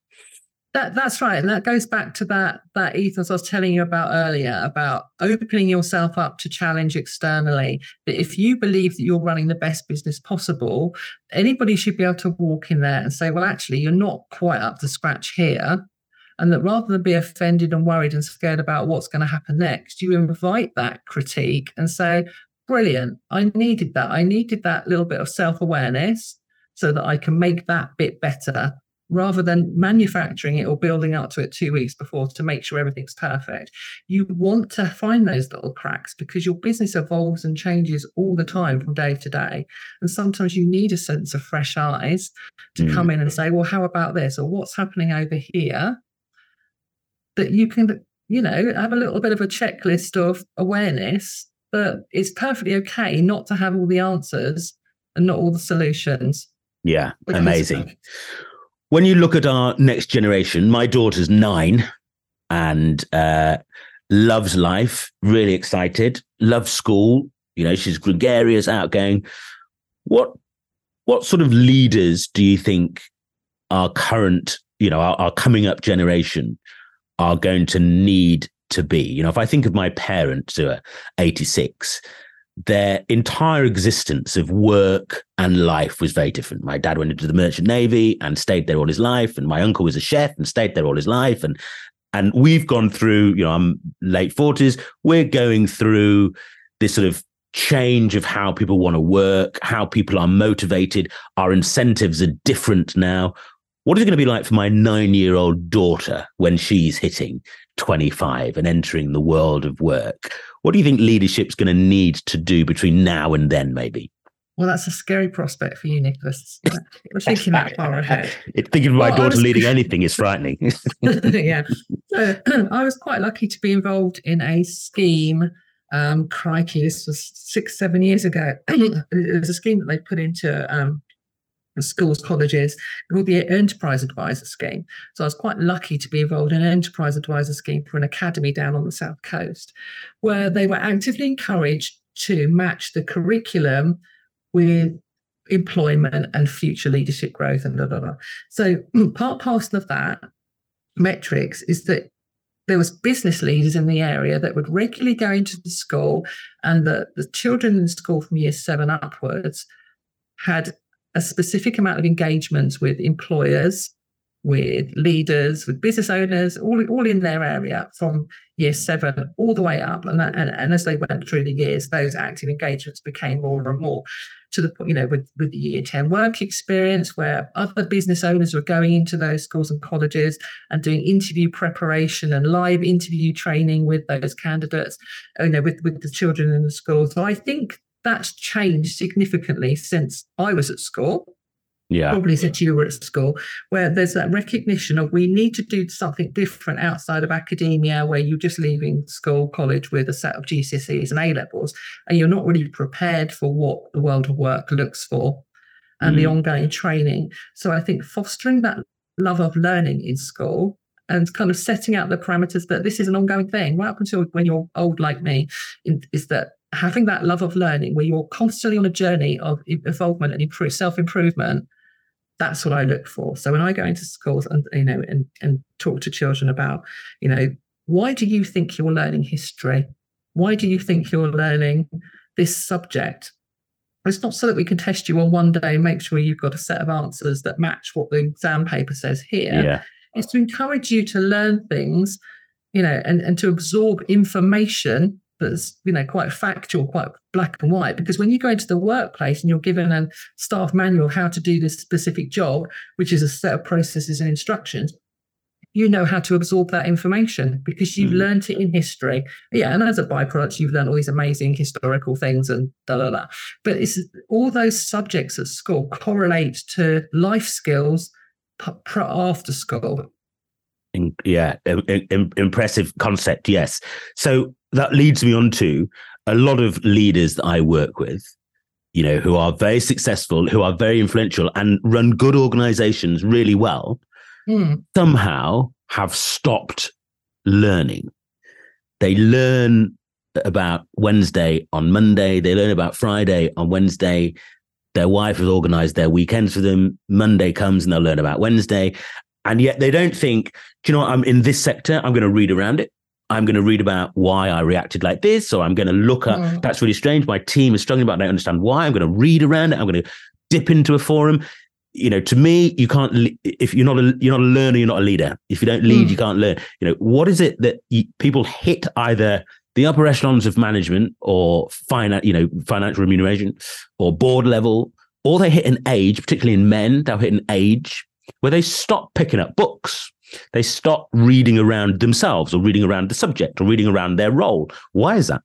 That that's right, and that goes back to that that ethos I was telling you about earlier about opening yourself up to challenge externally. That if you believe that you're running the best business possible, anybody should be able to walk in there and say, "Well, actually, you're not quite up to scratch here." And that rather than be offended and worried and scared about what's going to happen next, you invite that critique and say, "Brilliant! I needed that. I needed that little bit of self awareness." So that I can make that bit better rather than manufacturing it or building up to it two weeks before to make sure everything's perfect. You want to find those little cracks because your business evolves and changes all the time from day to day. And sometimes you need a sense of fresh eyes to Mm. come in and say, well, how about this? Or what's happening over here? That you can, you know, have a little bit of a checklist of awareness, but it's perfectly okay not to have all the answers and not all the solutions. yeah amazing when you look at our next generation, my daughter's nine and uh, loves life, really excited, loves school. You know, she's gregarious, outgoing. What what sort of leaders do you think our current, you know, our, our coming up generation are going to need to be? You know, if I think of my parents who are 86, their entire existence of work and life was very different. My dad went into the merchant navy and stayed there all his life, and my uncle was a chef and stayed there all his life, and and we've gone through. You know, I'm late forties. We're going through this sort of change of how people want to work, how people are motivated. Our incentives are different now. What is it going to be like for my nine year old daughter when she's hitting 25 and entering the world of work? What do you think leadership's going to need to do between now and then, maybe? Well, that's a scary prospect for you, Nicholas. We're thinking that far ahead. thinking of my well, daughter was... leading anything is frightening. yeah. So I was quite lucky to be involved in a scheme. Um, crikey, this was six, seven years ago. it was a scheme that they put into um, schools, colleges, called the Enterprise Advisor Scheme. So I was quite lucky to be involved in an Enterprise Advisor Scheme for an academy down on the South Coast, where they were actively encouraged to match the curriculum with employment and future leadership growth and blah, blah, blah. So part parcel of that metrics is that there was business leaders in the area that would regularly go into the school and the, the children in the school from year seven upwards had a specific amount of engagements with employers, with leaders, with business owners, all, all in their area from year seven all the way up. And, and, and as they went through the years, those active engagements became more and more to the point, you know, with, with the year 10 work experience, where other business owners were going into those schools and colleges and doing interview preparation and live interview training with those candidates, you know, with, with the children in the school. So I think that's changed significantly since I was at school. Yeah. Probably since you were at school, where there's that recognition of we need to do something different outside of academia, where you're just leaving school, college with a set of GCSEs and A levels, and you're not really prepared for what the world of work looks for and mm. the ongoing training. So I think fostering that love of learning in school and kind of setting out the parameters that this is an ongoing thing right up until when you're old like me is that having that love of learning where you're constantly on a journey of evolvement and improve self-improvement that's what i look for. So when i go into schools and you know and, and talk to children about you know why do you think you're learning history? Why do you think you're learning this subject? It's not so that we can test you on one day and make sure you've got a set of answers that match what the exam paper says here. Yeah. it's to encourage you to learn things you know and, and to absorb information that's you know quite factual, quite black and white. Because when you go into the workplace and you're given a staff manual how to do this specific job, which is a set of processes and instructions, you know how to absorb that information because you've mm. learned it in history. Yeah, and as a byproduct, you've learned all these amazing historical things and da da da. But it's all those subjects at school correlate to life skills after school. In, yeah, in, in, impressive concept. Yes. So that leads me on to a lot of leaders that I work with, you know, who are very successful, who are very influential and run good organizations really well, mm. somehow have stopped learning. They learn about Wednesday on Monday, they learn about Friday on Wednesday. Their wife has organized their weekends for them. Monday comes and they'll learn about Wednesday. And yet they don't think, do you know what? I'm in this sector. I'm going to read around it. I'm going to read about why I reacted like this, or I'm going to look at mm. that's really strange. My team is struggling about. It. I don't understand why. I'm going to read around it. I'm going to dip into a forum. You know, to me, you can't. If you're not a you're not a learner, you're not a leader. If you don't lead, mm. you can't learn. You know, what is it that you, people hit either the upper echelons of management or finance, you know, financial remuneration or board level, or they hit an age, particularly in men, they'll hit an age where they stop picking up books they stop reading around themselves or reading around the subject or reading around their role. Why is that?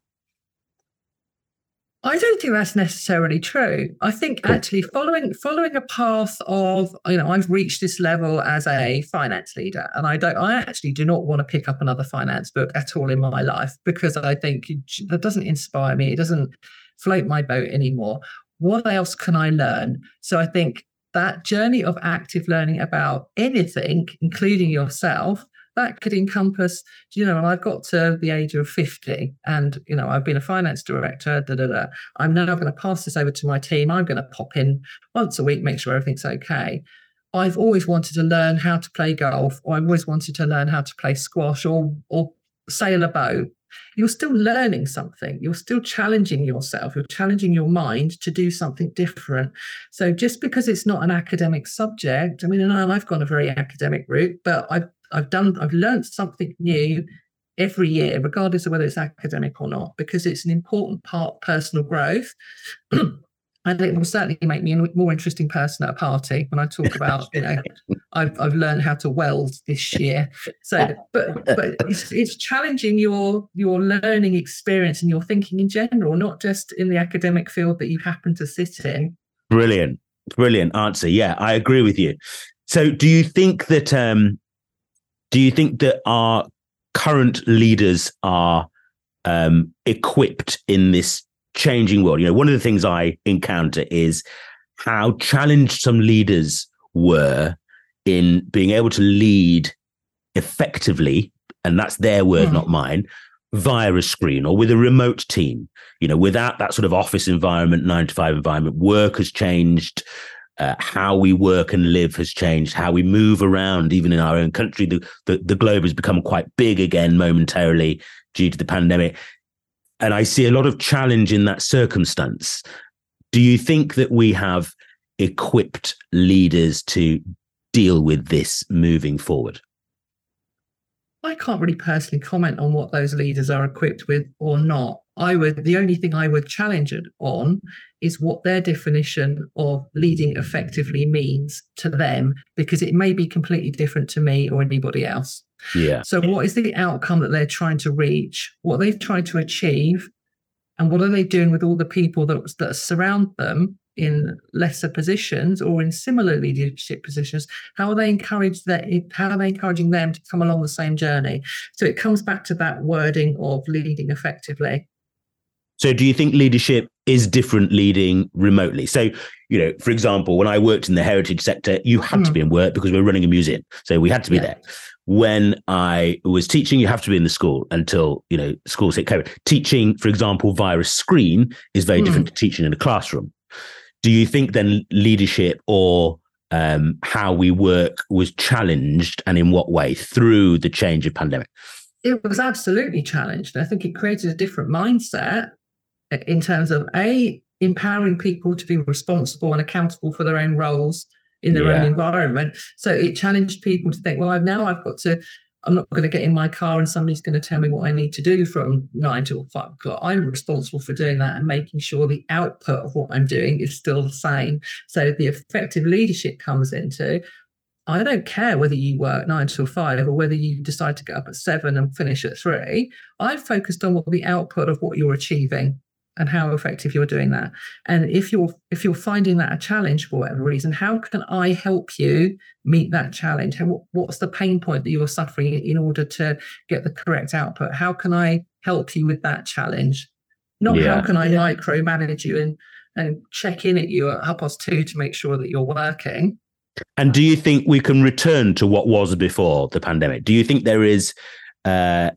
I don't think that's necessarily true. I think actually following following a path of you know I've reached this level as a finance leader, and I don't I actually do not want to pick up another finance book at all in my life because I think that doesn't inspire me. It doesn't float my boat anymore. What else can I learn? So I think that journey of active learning about anything, including yourself, that could encompass, you know, and I've got to the age of 50 and, you know, I've been a finance director, da, da, da. I'm now going to pass this over to my team. I'm going to pop in once a week, make sure everything's okay. I've always wanted to learn how to play golf, or I've always wanted to learn how to play squash or, or sail a boat. You're still learning something. You're still challenging yourself. You're challenging your mind to do something different. So just because it's not an academic subject, I mean, and I've gone a very academic route, but I've I've done I've learned something new every year, regardless of whether it's academic or not, because it's an important part personal growth. and it will certainly make me a more interesting person at a party when I talk about, you know, I've, I've learned how to weld this year. So, but but it's, it's challenging your your learning experience and your thinking in general, not just in the academic field that you happen to sit in. Brilliant, brilliant answer. Yeah, I agree with you. So, do you think that um, do you think that our current leaders are um, equipped in this changing world. You know, one of the things I encounter is how challenged some leaders were in being able to lead effectively, and that's their word, mm. not mine, via a screen or with a remote team. You know, without that sort of office environment, nine to five environment, work has changed. Uh, how we work and live has changed. How we move around, even in our own country, the, the the globe has become quite big again momentarily due to the pandemic and I see a lot of challenge in that circumstance. Do you think that we have equipped leaders to deal with this moving forward? I can't really personally comment on what those leaders are equipped with or not. I would the only thing I would challenge it on is what their definition of leading effectively means to them, because it may be completely different to me or anybody else. Yeah. So, what is the outcome that they're trying to reach? What they've tried to achieve, and what are they doing with all the people that that surround them in lesser positions or in similar leadership positions? How are they encouraged that? How are they encouraging them to come along the same journey? So it comes back to that wording of leading effectively. So, do you think leadership is different leading remotely? So, you know, for example, when I worked in the heritage sector, you had mm. to be in work because we are running a museum, so we had to be yeah. there when I was teaching, you have to be in the school until, you know, schools hit COVID. Teaching, for example, via a screen is very mm. different to teaching in a classroom. Do you think then leadership or um, how we work was challenged and in what way through the change of pandemic? It was absolutely challenged. I think it created a different mindset in terms of A, empowering people to be responsible and accountable for their own roles in their yeah. own environment. So it challenged people to think, well, I've now I've got to, I'm not going to get in my car and somebody's going to tell me what I need to do from nine till five o'clock. I'm responsible for doing that and making sure the output of what I'm doing is still the same. So the effective leadership comes into I don't care whether you work nine till five or whether you decide to get up at seven and finish at three. I've focused on what the output of what you're achieving and how effective you're doing that. And if you're if you're finding that a challenge for whatever reason how can i help you meet that challenge? What's the pain point that you're suffering in order to get the correct output? How can i help you with that challenge? Not yeah. how can i micromanage you and and check in at you at half past two to make sure that you're working. And do you think we can return to what was before the pandemic? Do you think there is uh,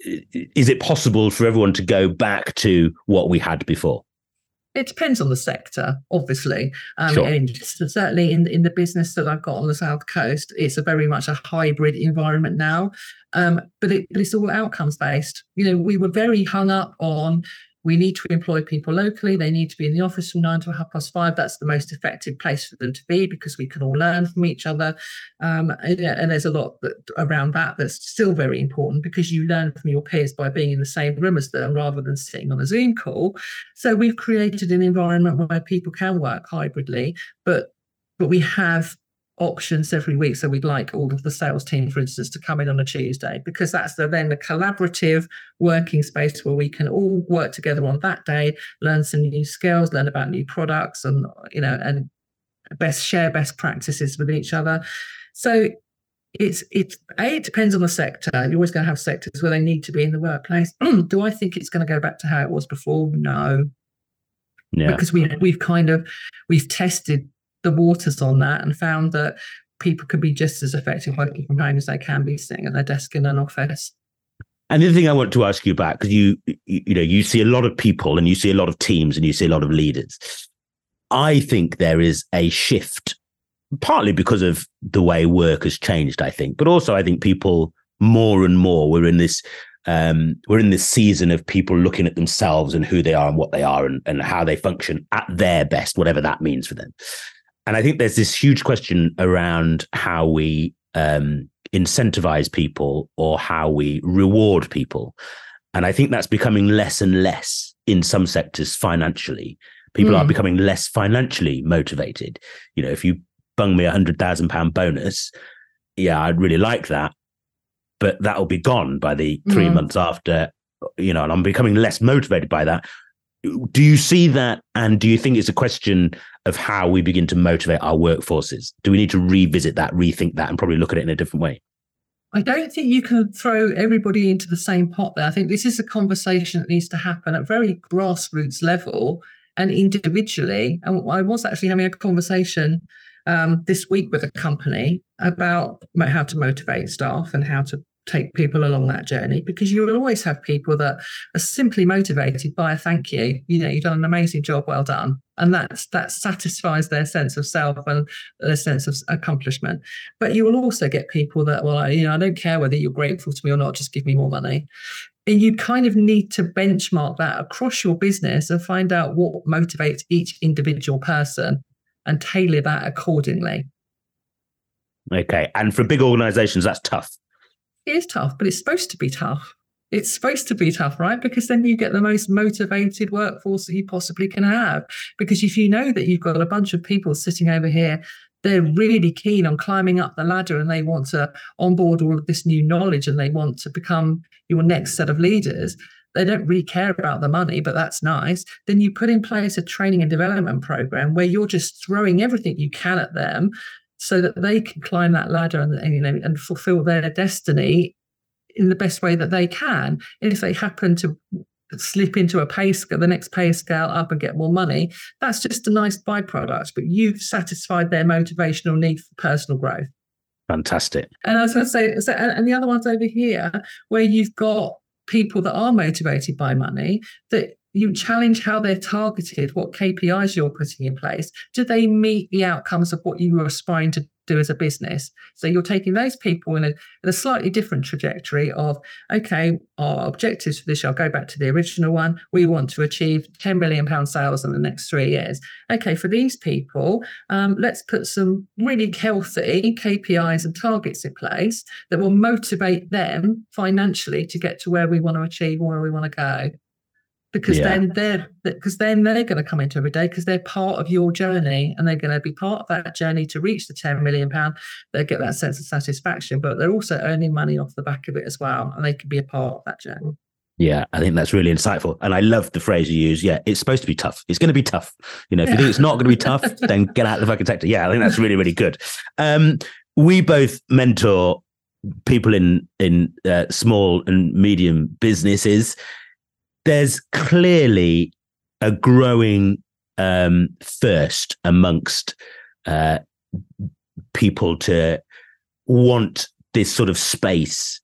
is it possible for everyone to go back to what we had before? It depends on the sector, obviously. Um, sure. And certainly in, in the business that I've got on the South Coast, it's a very much a hybrid environment now. Um, but, it, but it's all outcomes based. You know, we were very hung up on we need to employ people locally. They need to be in the office from nine to half past five. That's the most effective place for them to be because we can all learn from each other. Um, and, and, there's a lot that, around that that's still very important because you learn from your peers by being in the same room as them rather than sitting on a Zoom call. So we've created an environment where people can work hybridly, but but we have options every week. So we'd like all of the sales team, for instance, to come in on a Tuesday because that's the, then the collaborative working space where we can all work together on that day, learn some new skills, learn about new products, and you know, and best share best practices with each other. So it's it's a it depends on the sector. You're always going to have sectors where they need to be in the workplace. Do I think it's going to go back to how it was before? No. Yeah. Because we we've kind of we've tested the waters on that and found that people could be just as effective working from home as they can be sitting at their desk in an office. And the other thing I want to ask you about, because you, you, you know, you see a lot of people and you see a lot of teams and you see a lot of leaders. I think there is a shift, partly because of the way work has changed. I think, but also I think people more and more we're in this um, we're in this season of people looking at themselves and who they are and what they are and, and how they function at their best, whatever that means for them. And I think there's this huge question around how we um, incentivize people or how we reward people. And I think that's becoming less and less in some sectors financially. People mm. are hmm. becoming less financially motivated. You know, if you bung me a hundred thousand pound bonus, yeah, I'd really like that, but that'll be gone by the three mm. months after. You know, and I'm becoming less motivated by that. Do you see that? And do you think it's a question of how we begin to motivate our workforces? Do we need to revisit that, rethink that, and probably look at it in a different way? I don't think you can throw everybody into the same pot there. I think this is a conversation that needs to happen at very grassroots level and individually. And I was actually having a conversation um, this week with a company about how to motivate staff and how to take people along that journey because you will always have people that are simply motivated by a thank you. You know, you've done an amazing job, well done. And that's that satisfies their sense of self and their sense of accomplishment. But you will also get people that, well, you know, I don't care whether you're grateful to me or not, just give me more money. And you kind of need to benchmark that across your business and find out what motivates each individual person and tailor that accordingly. Okay. And for big organizations, that's tough. It is tough, but it's supposed to be tough. It's supposed to be tough, right? Because then you get the most motivated workforce that you possibly can have. Because if you know that you've got a bunch of people sitting over here, they're really keen on climbing up the ladder and they want to onboard all of this new knowledge and they want to become your next set of leaders they don't really care about the money, but that's nice. Then you put in place a training and development program where you're just throwing everything you can at them so that they can climb that ladder and, you know and fulfill their destiny in the best way that they can. And if they happen to slip into a pay scale, the next pay scale up and get more money, that's just a nice byproduct. But you've satisfied their motivational need for personal growth. Fantastic. And I was going to say, so, and the other ones over here, where you've got people that are motivated by money that you challenge how they're targeted, what KPIs you're putting in place. Do they meet the outcomes of what you were aspiring to do as a business? So you're taking those people in a, in a slightly different trajectory of, okay, our objectives for this year, I'll go back to the original one. We want to achieve 10 million pound sales in the next three years. Okay, for these people, um, let's put some really healthy KPIs and targets in place that will motivate them financially to get to where we want to achieve, where we want to go because yeah. then they're because then they're going to come into every day because they're part of your journey and they're going to be part of that journey to reach the 10 million pound they get that sense of satisfaction but they're also earning money off the back of it as well and they can be a part of that journey yeah, I think that's really insightful. And I love the phrase you use. Yeah, it's supposed to be tough. It's going to be tough. You know, if you think it's not going to be tough, then get out of the fucking sector. Yeah, I think that's really, really good. Um, we both mentor people in in uh, small and medium businesses there's clearly a growing um, thirst amongst uh, people to want this sort of space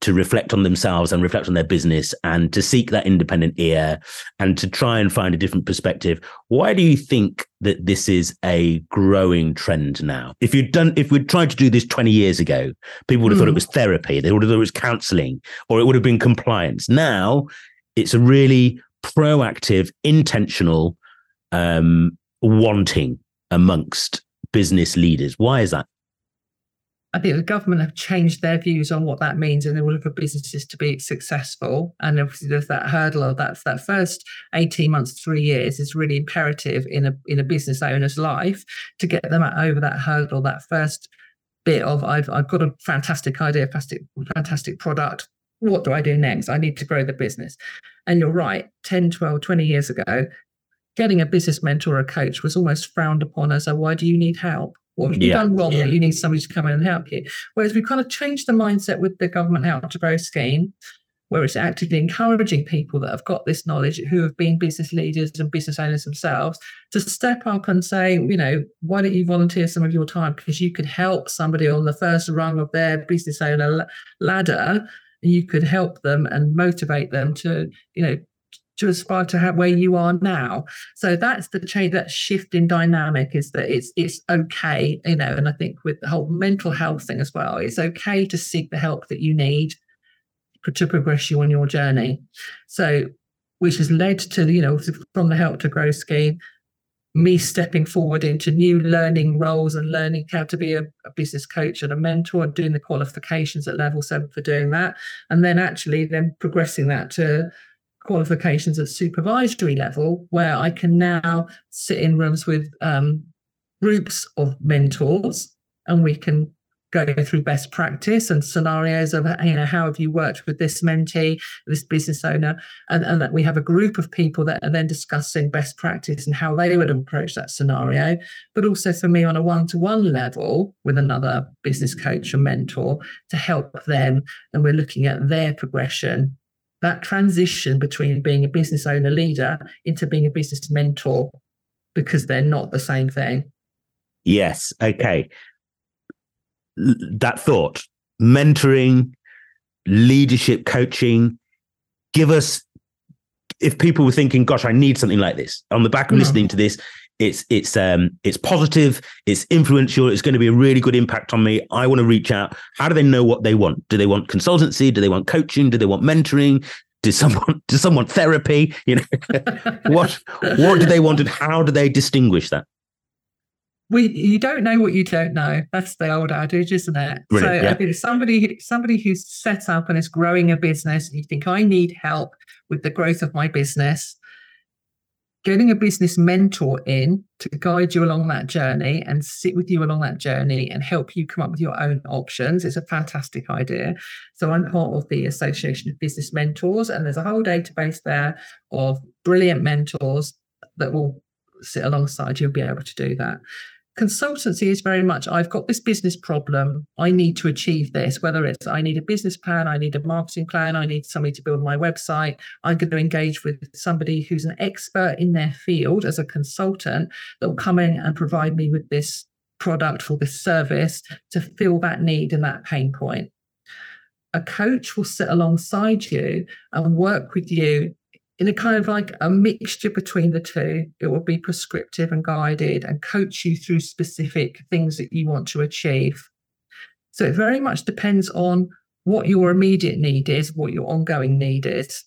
to reflect on themselves and reflect on their business and to seek that independent ear and to try and find a different perspective. Why do you think that this is a growing trend now? If you'd done, if we'd tried to do this 20 years ago, people would have mm. thought it hmm. was therapy, they would have thought it was counseling, or it would have been compliance. Now it's a really proactive, intentional um, wanting amongst business leaders. Why is that? I think the government have changed their views on what that means in order for businesses to be successful. And obviously, there's that hurdle of that that first eighteen months, three years is really imperative in a in a business owner's life to get them over that hurdle. That first bit of I've I've got a fantastic idea, fantastic fantastic product what do I do next? I need to grow the business. And you're right, 10, 12, 20 years ago, getting a business mentor or a coach was almost frowned upon as a why do you need help? What have you yeah. done wrong yeah. that you need somebody to come in and help you? Whereas we've kind of changed the mindset with the government help to grow scheme, where it's actively encouraging people that have got this knowledge who have been business leaders and business owners themselves to step up and say, you know, why don't you volunteer some of your time because you could help somebody on the first rung of their business owner ladder you could help them and motivate them to, you know, to aspire to have where you are now. So that's the change, that shift in dynamic is that it's it's okay, you know, and I think with the whole mental health thing as well, it's okay to seek the help that you need. to progress you on your journey. So, which has led to, you know, from the Help to Grow scheme, me stepping forward into new learning roles and learning how to be a, a, business coach and a mentor and doing the qualifications at level seven for doing that. And then actually then progressing that to qualifications at supervisory level, where I can now sit in rooms with um, groups of mentors and we can go through best practice and scenarios of you know how have you worked with this mentee this business owner and, and that we have a group of people that are then discussing best practice and how they would approach that scenario. But also for me on a one-to-one level with another business coach or mentor to help them and we're looking at their progression. That transition between being a business owner leader into being a business mentor because they're not the same thing. Yes. Okay that thought mentoring leadership coaching give us if people were thinking gosh i need something like this on the back of mm. listening to this it's it's um it's positive it's influential it's going to be a really good impact on me. I want to reach out. How do they know what they want? Do they want consultancy? Do they want coaching? Do they want mentoring? Does someone does someone therapy? You know what what do they want and how do they distinguish that we you don't know what you don't know. That's the old adage, isn't it? Brilliant, so yeah. I think somebody somebody who's set up and is growing a business, and you think I need help with the growth of my business, getting a business mentor in to guide you along that journey and sit with you along that journey and help you come up with your own options is a fantastic idea. So I'm part of the Association of Business Mentors, and there's a whole database there of brilliant mentors that will sit alongside you and be able to do that consultancy is very much I've got this business problem. I need to achieve this, whether it's I need a business plan, I need a marketing plan, I need somebody to build my website. I'm going to engage with somebody who's an expert in their field as a consultant that will come in and provide me with this product or this service to fill that need and that pain point. A coach will sit alongside you and work with you in a kind of like a mixture between the two. It will be prescriptive and guided and coach you through specific things that you want to achieve. So it very much depends on what your immediate need is, what your ongoing need is.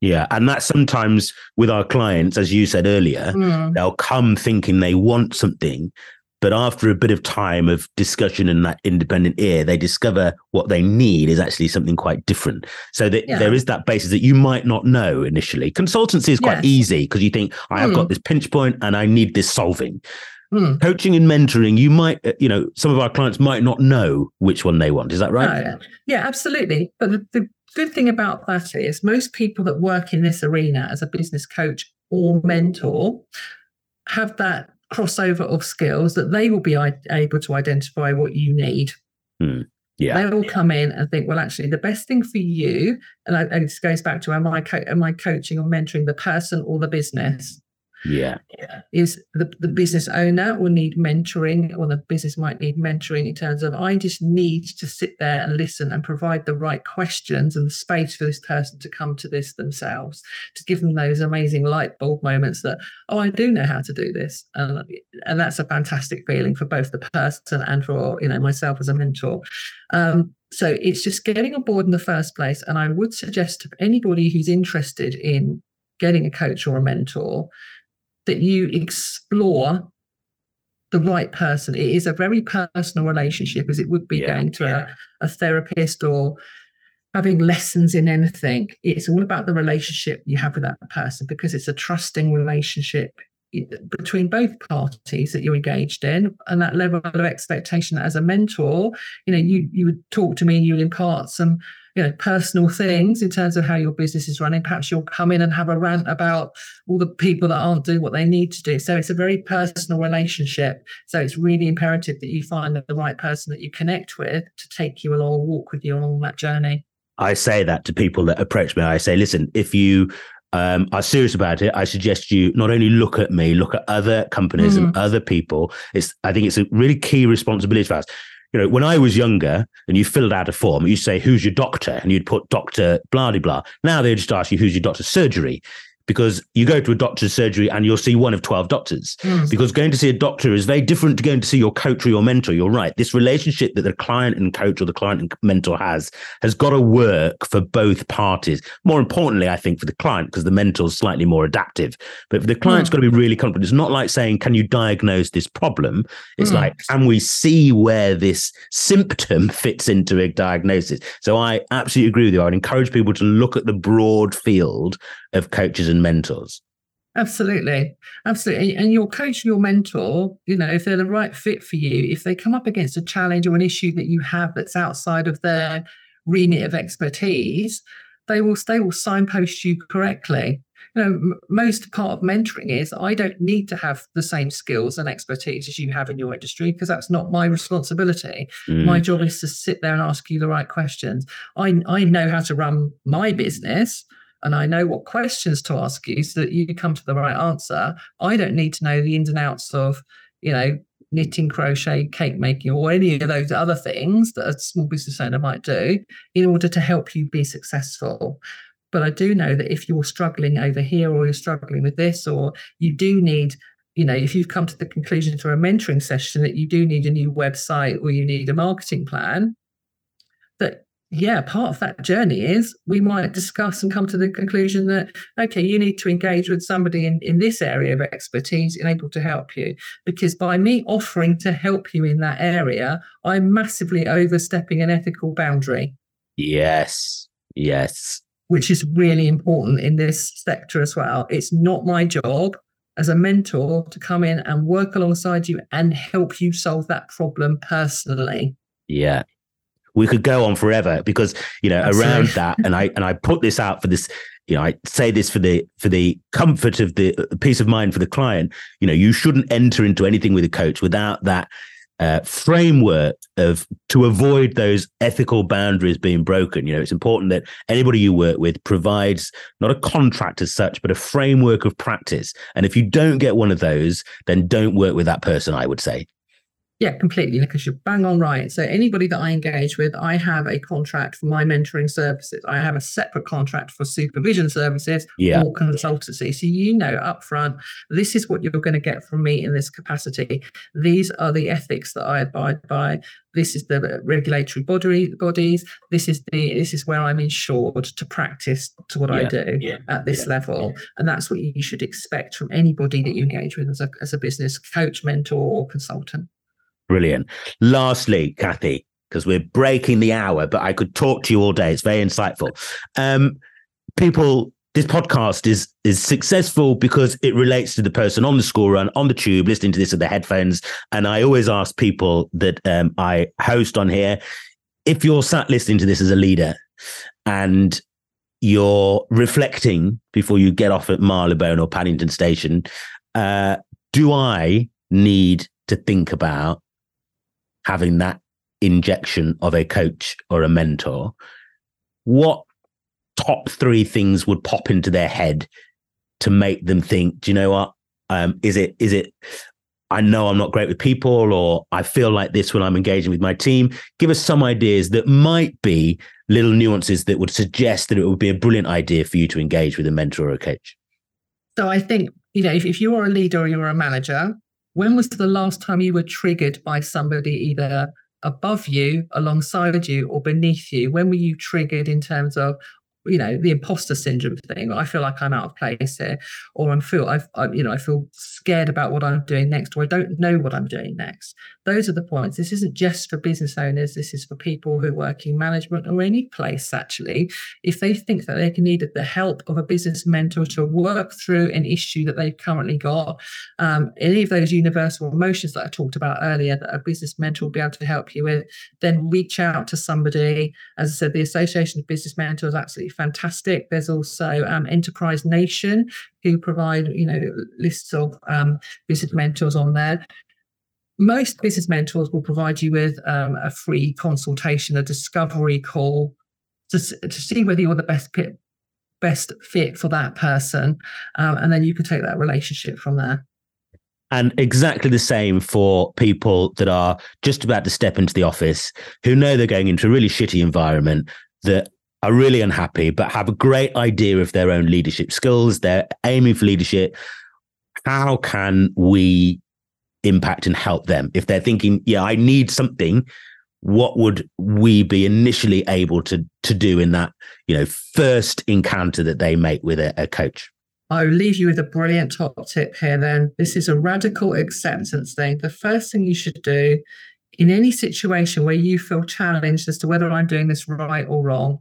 Yeah. And that sometimes with our clients, as you said earlier, mm. they'll come thinking they want something, but after a bit of time of discussion and that independent ear, they discover what they need is actually something quite different. So that yeah. there is that basis that you might not know initially. Consultancy is quite yes. easy because you think, I have mm. got hmm. this pinch point and I need this solving. Mm. Coaching and mentoring, you might, uh, you know, some of our clients might not know which one they want. Is that right? Oh, yeah, absolutely. But the, the good thing about that is most people that work in this arena as a business coach or mentor have that crossover of skills that they will be able to identify what you need. Mm. Yeah. They will come in and think, well, actually, the best thing for you, and, I, and this goes back to am I, co- am I coaching or mentoring the person or the business? Yeah. Is the, the business owner will need mentoring, or the business might need mentoring in terms of I just need to sit there and listen and provide the right questions and the space for this person to come to this themselves, to give them those amazing light bulb moments that, oh, I do know how to do this. And, and that's a fantastic feeling for both the person and for, you know, myself as a mentor. Um, so it's just getting on board in the first place. And I would suggest to anybody who's interested in getting a coach or a mentor that you explore the right person. It is a very personal relationship, as it would be yeah, going to yeah. a, a therapist or having lessons in anything. It's all about the relationship you have with that person because it's a trusting relationship eh, between both parties that you're engaged in and that level of expectation as a mentor you know you you would talk to me and you would impart some you know personal things in terms of how your business is running perhaps you'll come in and have a rant about all the people that aren't doing what they need to do so it's a very personal relationship so it's really imperative that you find the right person that you connect with to take you along walk with you along that journey I say that to people that approach me. I say, listen, if you um, are serious about it, I suggest you not only look at me, look at other companies mm. and other people. It's I think it's a really key responsibility for us you know, when I was younger and you filled out a form, you say, who's your doctor? And you'd put doctor blah, blah, blah. Now they just ask you, who's your doctor surgery? Because you go to a doctor's surgery and you'll see one of 12 doctors. Mm. Because going to see a doctor is very different to going to see your coach or your mentor. You're right. This relationship that the client and coach or the client and mentor has has got to work for both parties. More importantly, I think for the client, because the mentor's slightly more adaptive. But for the client's mm. got to be really confident. It's not like saying, Can you diagnose this problem? It's mm. like, Can we see where this symptom fits into a diagnosis? So I absolutely agree with you. I would encourage people to look at the broad field of coaches and mentors. Absolutely. Absolutely. And your coach, your mentor, you know, if they're the right fit for you, if they come up against a challenge or an issue that you have that's outside of their remit of expertise, they will they will signpost you correctly. You know, m- most part of mentoring is I don't need to have the same skills and expertise as you have in your industry because that's not my responsibility. Mm. My job is to sit there and ask you the right questions. I I know how to run my business and I know what questions to ask you so that you come to the right answer. I don't need to know the ins and outs of, you know, knitting, crochet, cake making, or any of those other things that a small business owner might do in order to help you be successful. But I do know that if you're struggling over here or you're struggling with this, or you do need, you know, if you've come to the conclusion through a mentoring session that you do need a new website or you need a marketing plan, yeah, part of that journey is we might discuss and come to the conclusion that, okay, you need to engage with somebody in, in this area of expertise and able to help you. Because by me offering to help you in that area, I'm massively overstepping an ethical boundary. Yes. Yes. Which is really important in this sector as well. It's not my job as a mentor to come in and work alongside you and help you solve that problem personally. Yeah we could go on forever because you know Absolutely. around that and i and i put this out for this you know i say this for the for the comfort of the peace of mind for the client you know you shouldn't enter into anything with a coach without that uh, framework of to avoid those ethical boundaries being broken. You know, it's important that anybody you work with provides not a contract as such, but a framework of practice. And if you don't get one of those, then don't work with that person. I would say. Yeah, completely, because you're bang on right. So anybody that I engage with, I have a contract for my mentoring services. I have a separate contract for supervision services yeah. or consultancy. So you know upfront, this is what you're going to get from me in this capacity. These are the ethics that I abide by. This is the regulatory body bodies. This is the this is where I'm insured to practice to what yeah. I do yeah. at this level. And that's what you should expect from anybody that you engage with as a as a business coach, mentor, or consultant. Brilliant. Lastly, Kathie, because we're breaking the hour, but I could talk to you all day. It's very insightful. Um, people, this podcast is is successful because it relates to the person on the school run, on the tube, listening to this with the headphones. And I always ask people that um, I host on here, if you're sat listening to this as a leader and you're reflecting before you get off at Marylebone or Paddington Station, uh, do I need to think about having that injection of a coach or a mentor, what top three things would pop into their head to make them think, do you know what? Um, is it is it I know I'm not great with people, or I feel like this when I'm engaging with my team. Give us some ideas that might be little nuances that would suggest that it would be a brilliant idea for you to engage with a mentor or a coach. So I think, you know, if, if you are a leader or you're a manager, when was the last time you were triggered by somebody either above you, alongside you, or beneath you? When were you triggered in terms of, you know the imposter syndrome thing i feel like i'm out of place here or i'm feel i I, you know i feel scared about what i'm doing next or i don't know what i'm doing next those are the points this isn't just for business owners this is for people who work in management or any place actually if they think that they can need the help of a business mentor to work through an issue that they've currently got um, any of those universal emotions that i talked about earlier that a business mentor will be able to help you with then reach out to somebody as i said the association of business mentors absolutely fantastic. There's also um, Enterprise Nation, who provide you know lists of um, business mentors on there. Most business mentors will provide you with um, a free consultation, a discovery call to, to see whether you're the best fit, best fit for that person, um, and then you can take that relationship from there. And exactly the same for people that are just about to step into the office, who know they're going into a really shitty environment, that are really unhappy, but have a great idea of their own leadership skills. They're aiming for leadership. How can we impact and help them? If they're thinking, yeah, I need something, what would we be initially able to to do in that, you know, first encounter that they make with a, a coach? I'll leave you with a brilliant top tip here then. This is a radical acceptance thing. The first thing you should do in any situation where you feel challenged as to whether I'm doing this right or wrong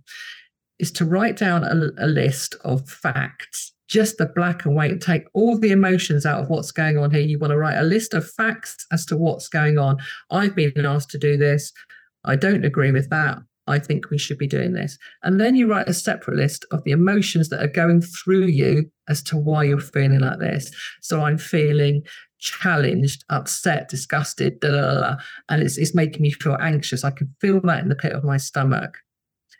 is to write down a, a list of facts, just the black and white, take all the emotions out of what's going on here. You want to write a list of facts as to what's going on. I've been asked to do this. I don't agree with that. I think we should be doing this. And then you write a separate list of the emotions that are going through you as to why you're feeling like this. So I'm feeling challenged, upset, disgusted, da, da, da, and it's, it's making me feel anxious. I can feel that in the pit of my stomach.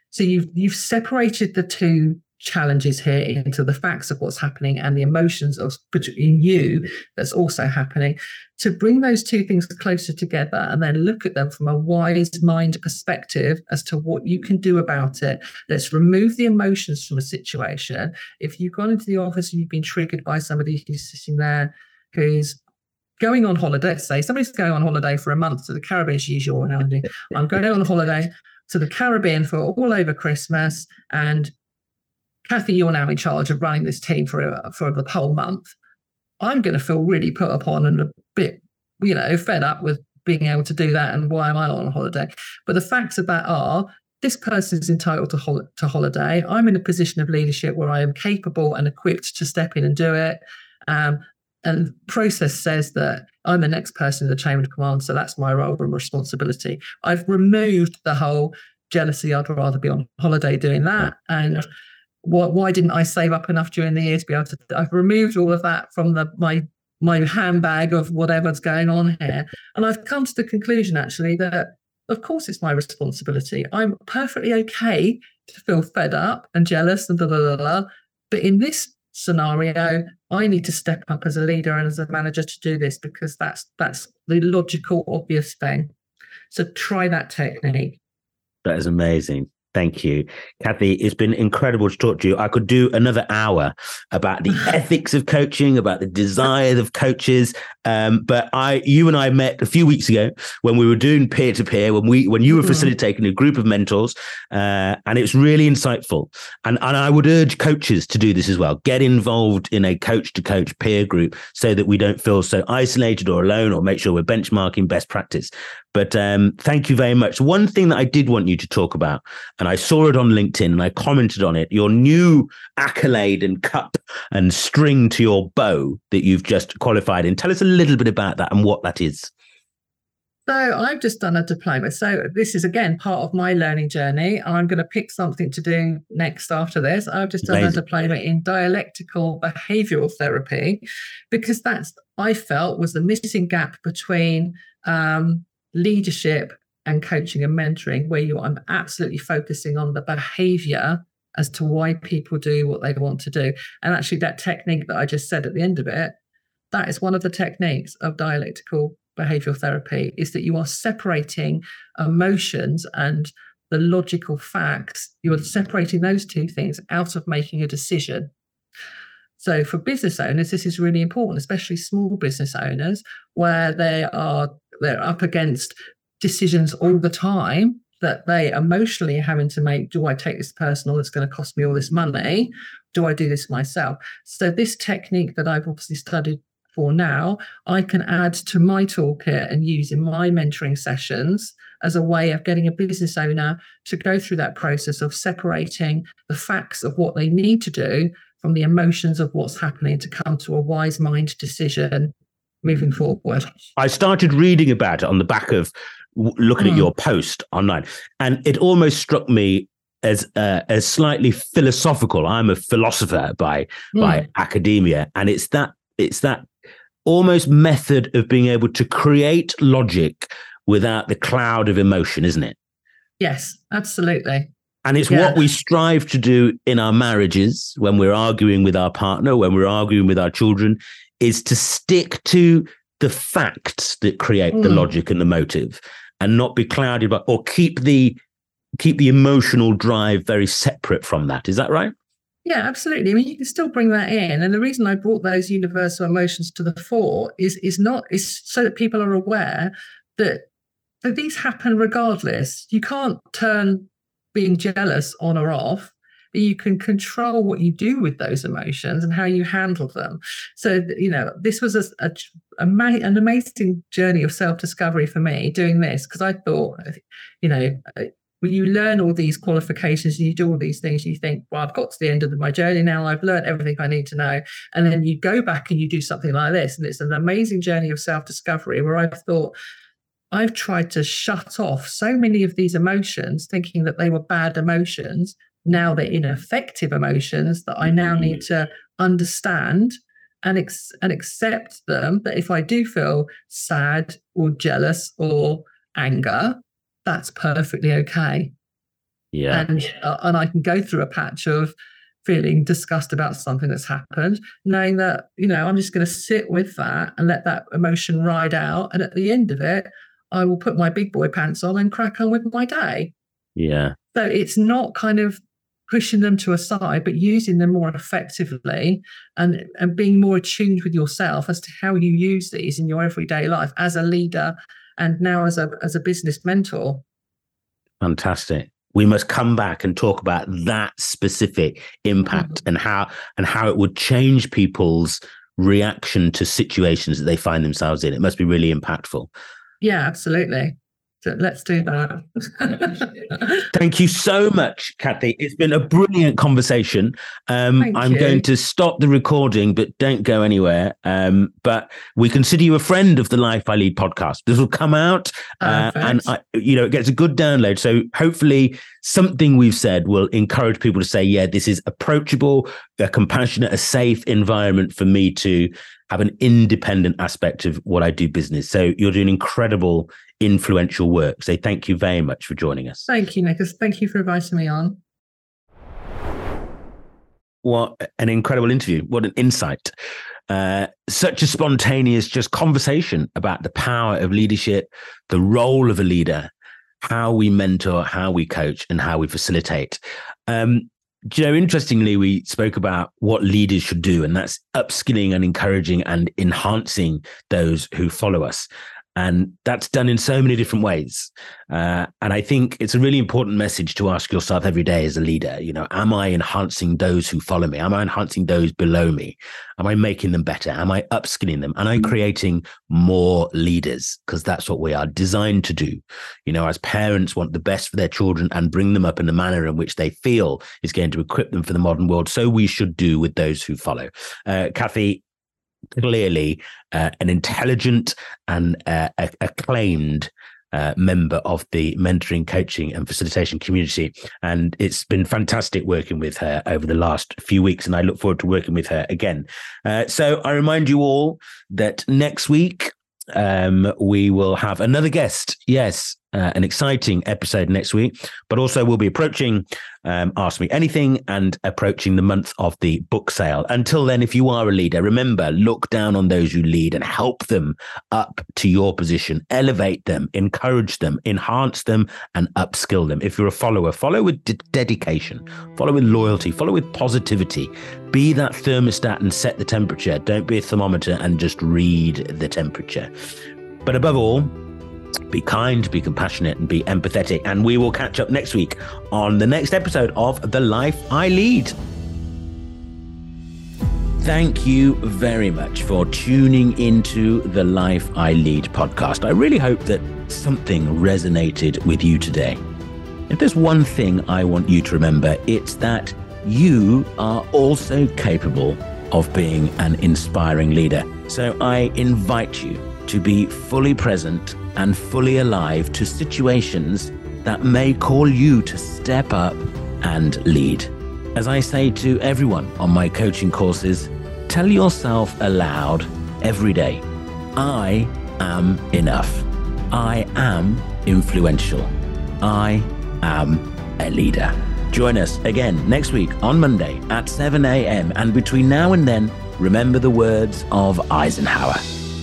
So you've you've separated the two challenges here into the facts of what's happening and the emotions of in you that's also happening to bring those two things closer together and then look at them from a wise mind perspective as to what you can do about it let's remove the emotions from a situation if you've gone into the office and you've been triggered by somebody who's sitting there who's going on holiday, say somebody's going on holiday for a month to the Caribbean, use your analogy. I'm going on holiday to the Caribbean for all over Christmas, and Kathie, you're now in charge of running this team for for the whole month. I'm going to feel really put upon and a bit, you know, fed up with being able to do that. And why am I on holiday? But the facts of that are this person is entitled to, hol- to holiday. I'm in a position of leadership where I am capable and equipped to step in and do it. Um, and process says that I'm the next person in the chain of command, so that's my role and responsibility. I've removed the whole jealousy. I'd rather be on holiday doing that, and why, why didn't I save up enough during the year to be able to? I've removed all of that from the my my handbag of whatever's going on here, and I've come to the conclusion actually that of course it's my responsibility. I'm perfectly okay to feel fed up and jealous and blah blah blah. But in this scenario i need to step up as a leader and as a manager to do this because that's that's the logical obvious thing so try that technique that is amazing Thank you, Kathie. It's been incredible to talk to you. I could do another hour about the ethics of coaching, about the desire of coaches. Um, but I, you and I met a few weeks ago when we were doing peer to peer, when we, when you were mm-hmm. facilitating a group of mentors, uh, and it's really insightful. And and I would urge coaches to do this as well. Get involved in a coach to coach peer group so that we don't feel so isolated or alone, or make sure we're benchmarking best practice. But um, thank you very much. One thing that I did want you to talk about, and I saw it on LinkedIn and I commented on it, your new accolade and cup and string to your bow that you've just qualified in. Tell us a little bit about that and what that is. So I've just done a diploma. So this is again part of my learning journey. I'm going to pick something to do next after this. I've just done Amazing. a diploma in dialectical behavioral therapy because that's I felt was the missing gap between um, leadership and coaching and mentoring, where you I'm absolutely focusing on the behavior as to why people do what they want to do. And actually, that technique that I just said at the end of it, that is one of the techniques of dialectical behavioral therapy, is that you are separating emotions and the logical facts. You are separating those two things out of making a decision. So for business owners, this is really important, especially small business owners, where they are they're up against decisions all the time that they emotionally having to make. Do i take this personal that's going to cost me all this money? Do i do this myself? So this technique that i've obviously studied for now i can add to my toolkit and use in my mentoring sessions as a way of getting a business owner to go through that process of separating the facts of what they need to do from the emotions of what's happening to come to a wise mind decision moving forward. I started reading about it on the back of looking mm. at your post online, and it almost struck me as uh, as slightly philosophical. I'm a philosopher by mm. by academia, and it's that it's that almost method of being able to create logic without the cloud of emotion, isn't it? Yes, absolutely. And it's yeah. what we strive to do in our marriages when we're arguing with our partner, when we're arguing with our children, is to stick to the facts that create mm. the logic and the motive and not be clouded by or keep the keep the emotional drive very separate from that. Is that right? Yeah, absolutely. I mean, you can still bring that in, and the reason I brought those universal emotions to the fore is is not is so that people are aware that that these happen regardless. You can't turn being jealous on or off but you can control what you do with those emotions and how you handle them. So, you know, this was a, a, an amazing journey of self discovery for me doing this because I thought, you know, uh, when you learn all these qualifications and you do all these things, you think, well, I've got to the end of my journey now. I've learned everything I need to know. And then you go back and you do something like this. And it's an amazing journey of self discovery where I've thought, I've tried to shut off so many of these emotions, thinking that they were bad emotions, now they're ineffective emotions that I now need mm. to understand and ex- and accept them. That if I do feel sad or jealous or anger, that's perfectly okay. Yeah, and uh, and I can go through a patch of feeling disgust about something that's happened, knowing that you know I'm just going to sit with that and let that emotion ride out, and at the end of it, I will put my big boy pants on and crack on with my day. Yeah. So it's not kind of pushing them to a side, but using them more effectively and, and being more attuned with yourself as to how you use these in your everyday life as a leader and now as a as a business mentor. Fantastic. We must come back and talk about that specific impact mm-hmm. and how and how it would change people's reaction to situations that they find themselves in. It must be really impactful. Yeah, absolutely. So let's do that. Thank you so much, Kathie. It's been a brilliant conversation. Um, I'm you. going to stop the recording, but don't go anywhere. Um, but we consider you a friend of the Life I Lead podcast. This will come out, uh, and I, you know it gets a good download. So hopefully, something we've said will encourage people to say, "Yeah, this is approachable, a compassionate, a safe environment for me to." Have an independent aspect of what I do business. So you're doing incredible influential work. So thank you very much for joining us. Thank you, Nicholas. Thank you for inviting me on. What an incredible interview. What an insight. Uh, such a spontaneous just conversation about the power of leadership, the role of a leader, how we mentor, how we coach, and how we facilitate. Um, you know, interestingly, we spoke about what leaders should do, and that's upskilling and encouraging and enhancing those who follow us. And that's done in so many different ways. Uh, and I think it's a really important message to ask yourself every day as a leader. You know, am I enhancing those who follow me? Am I enhancing those below me? Am I making them better? Am I upskilling them? Am I mm-hmm. creating more leaders? Because that's what we are designed to do. You know, as parents want the best for their children and bring them up in the manner in which they feel is going to equip them for the modern world. So we should do with those who follow. Uh, Kathie, clearly uh, an intelligent and uh, acclaimed uh, member of the mentoring, coaching, and facilitation community. And it's been fantastic working with her over the last few weeks. And I look forward to working with her again. Uh, so I remind you all that next week, um, we will have another guest. Yes, uh, an exciting episode next week, but also we'll be approaching um, Ask Me Anything and approaching the month of the book sale. Until then, if you are a leader, remember look down on those you lead and help them up to your position, elevate them, encourage them, enhance them, and upskill them. If you're a follower, follow with de- dedication, follow with loyalty, follow with positivity. Be that thermostat and set the temperature. Don't be a thermometer and just read the temperature. But above all, be kind, be compassionate, and be empathetic. And we will catch up next week on the next episode of The Life I Lead. Thank you very much for tuning into the Life I Lead podcast. I really hope that something resonated with you today. If there's one thing I want you to remember, it's that you are also capable of being an inspiring leader. So I invite you to be fully present and fully alive to situations that may call you to step up and lead. As I say to everyone on my coaching courses, tell yourself aloud every day I am enough. I am influential. I am a leader. Join us again next week on Monday at 7 a.m. And between now and then, remember the words of Eisenhower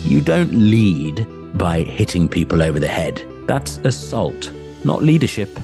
You don't lead by hitting people over the head. That's assault, not leadership.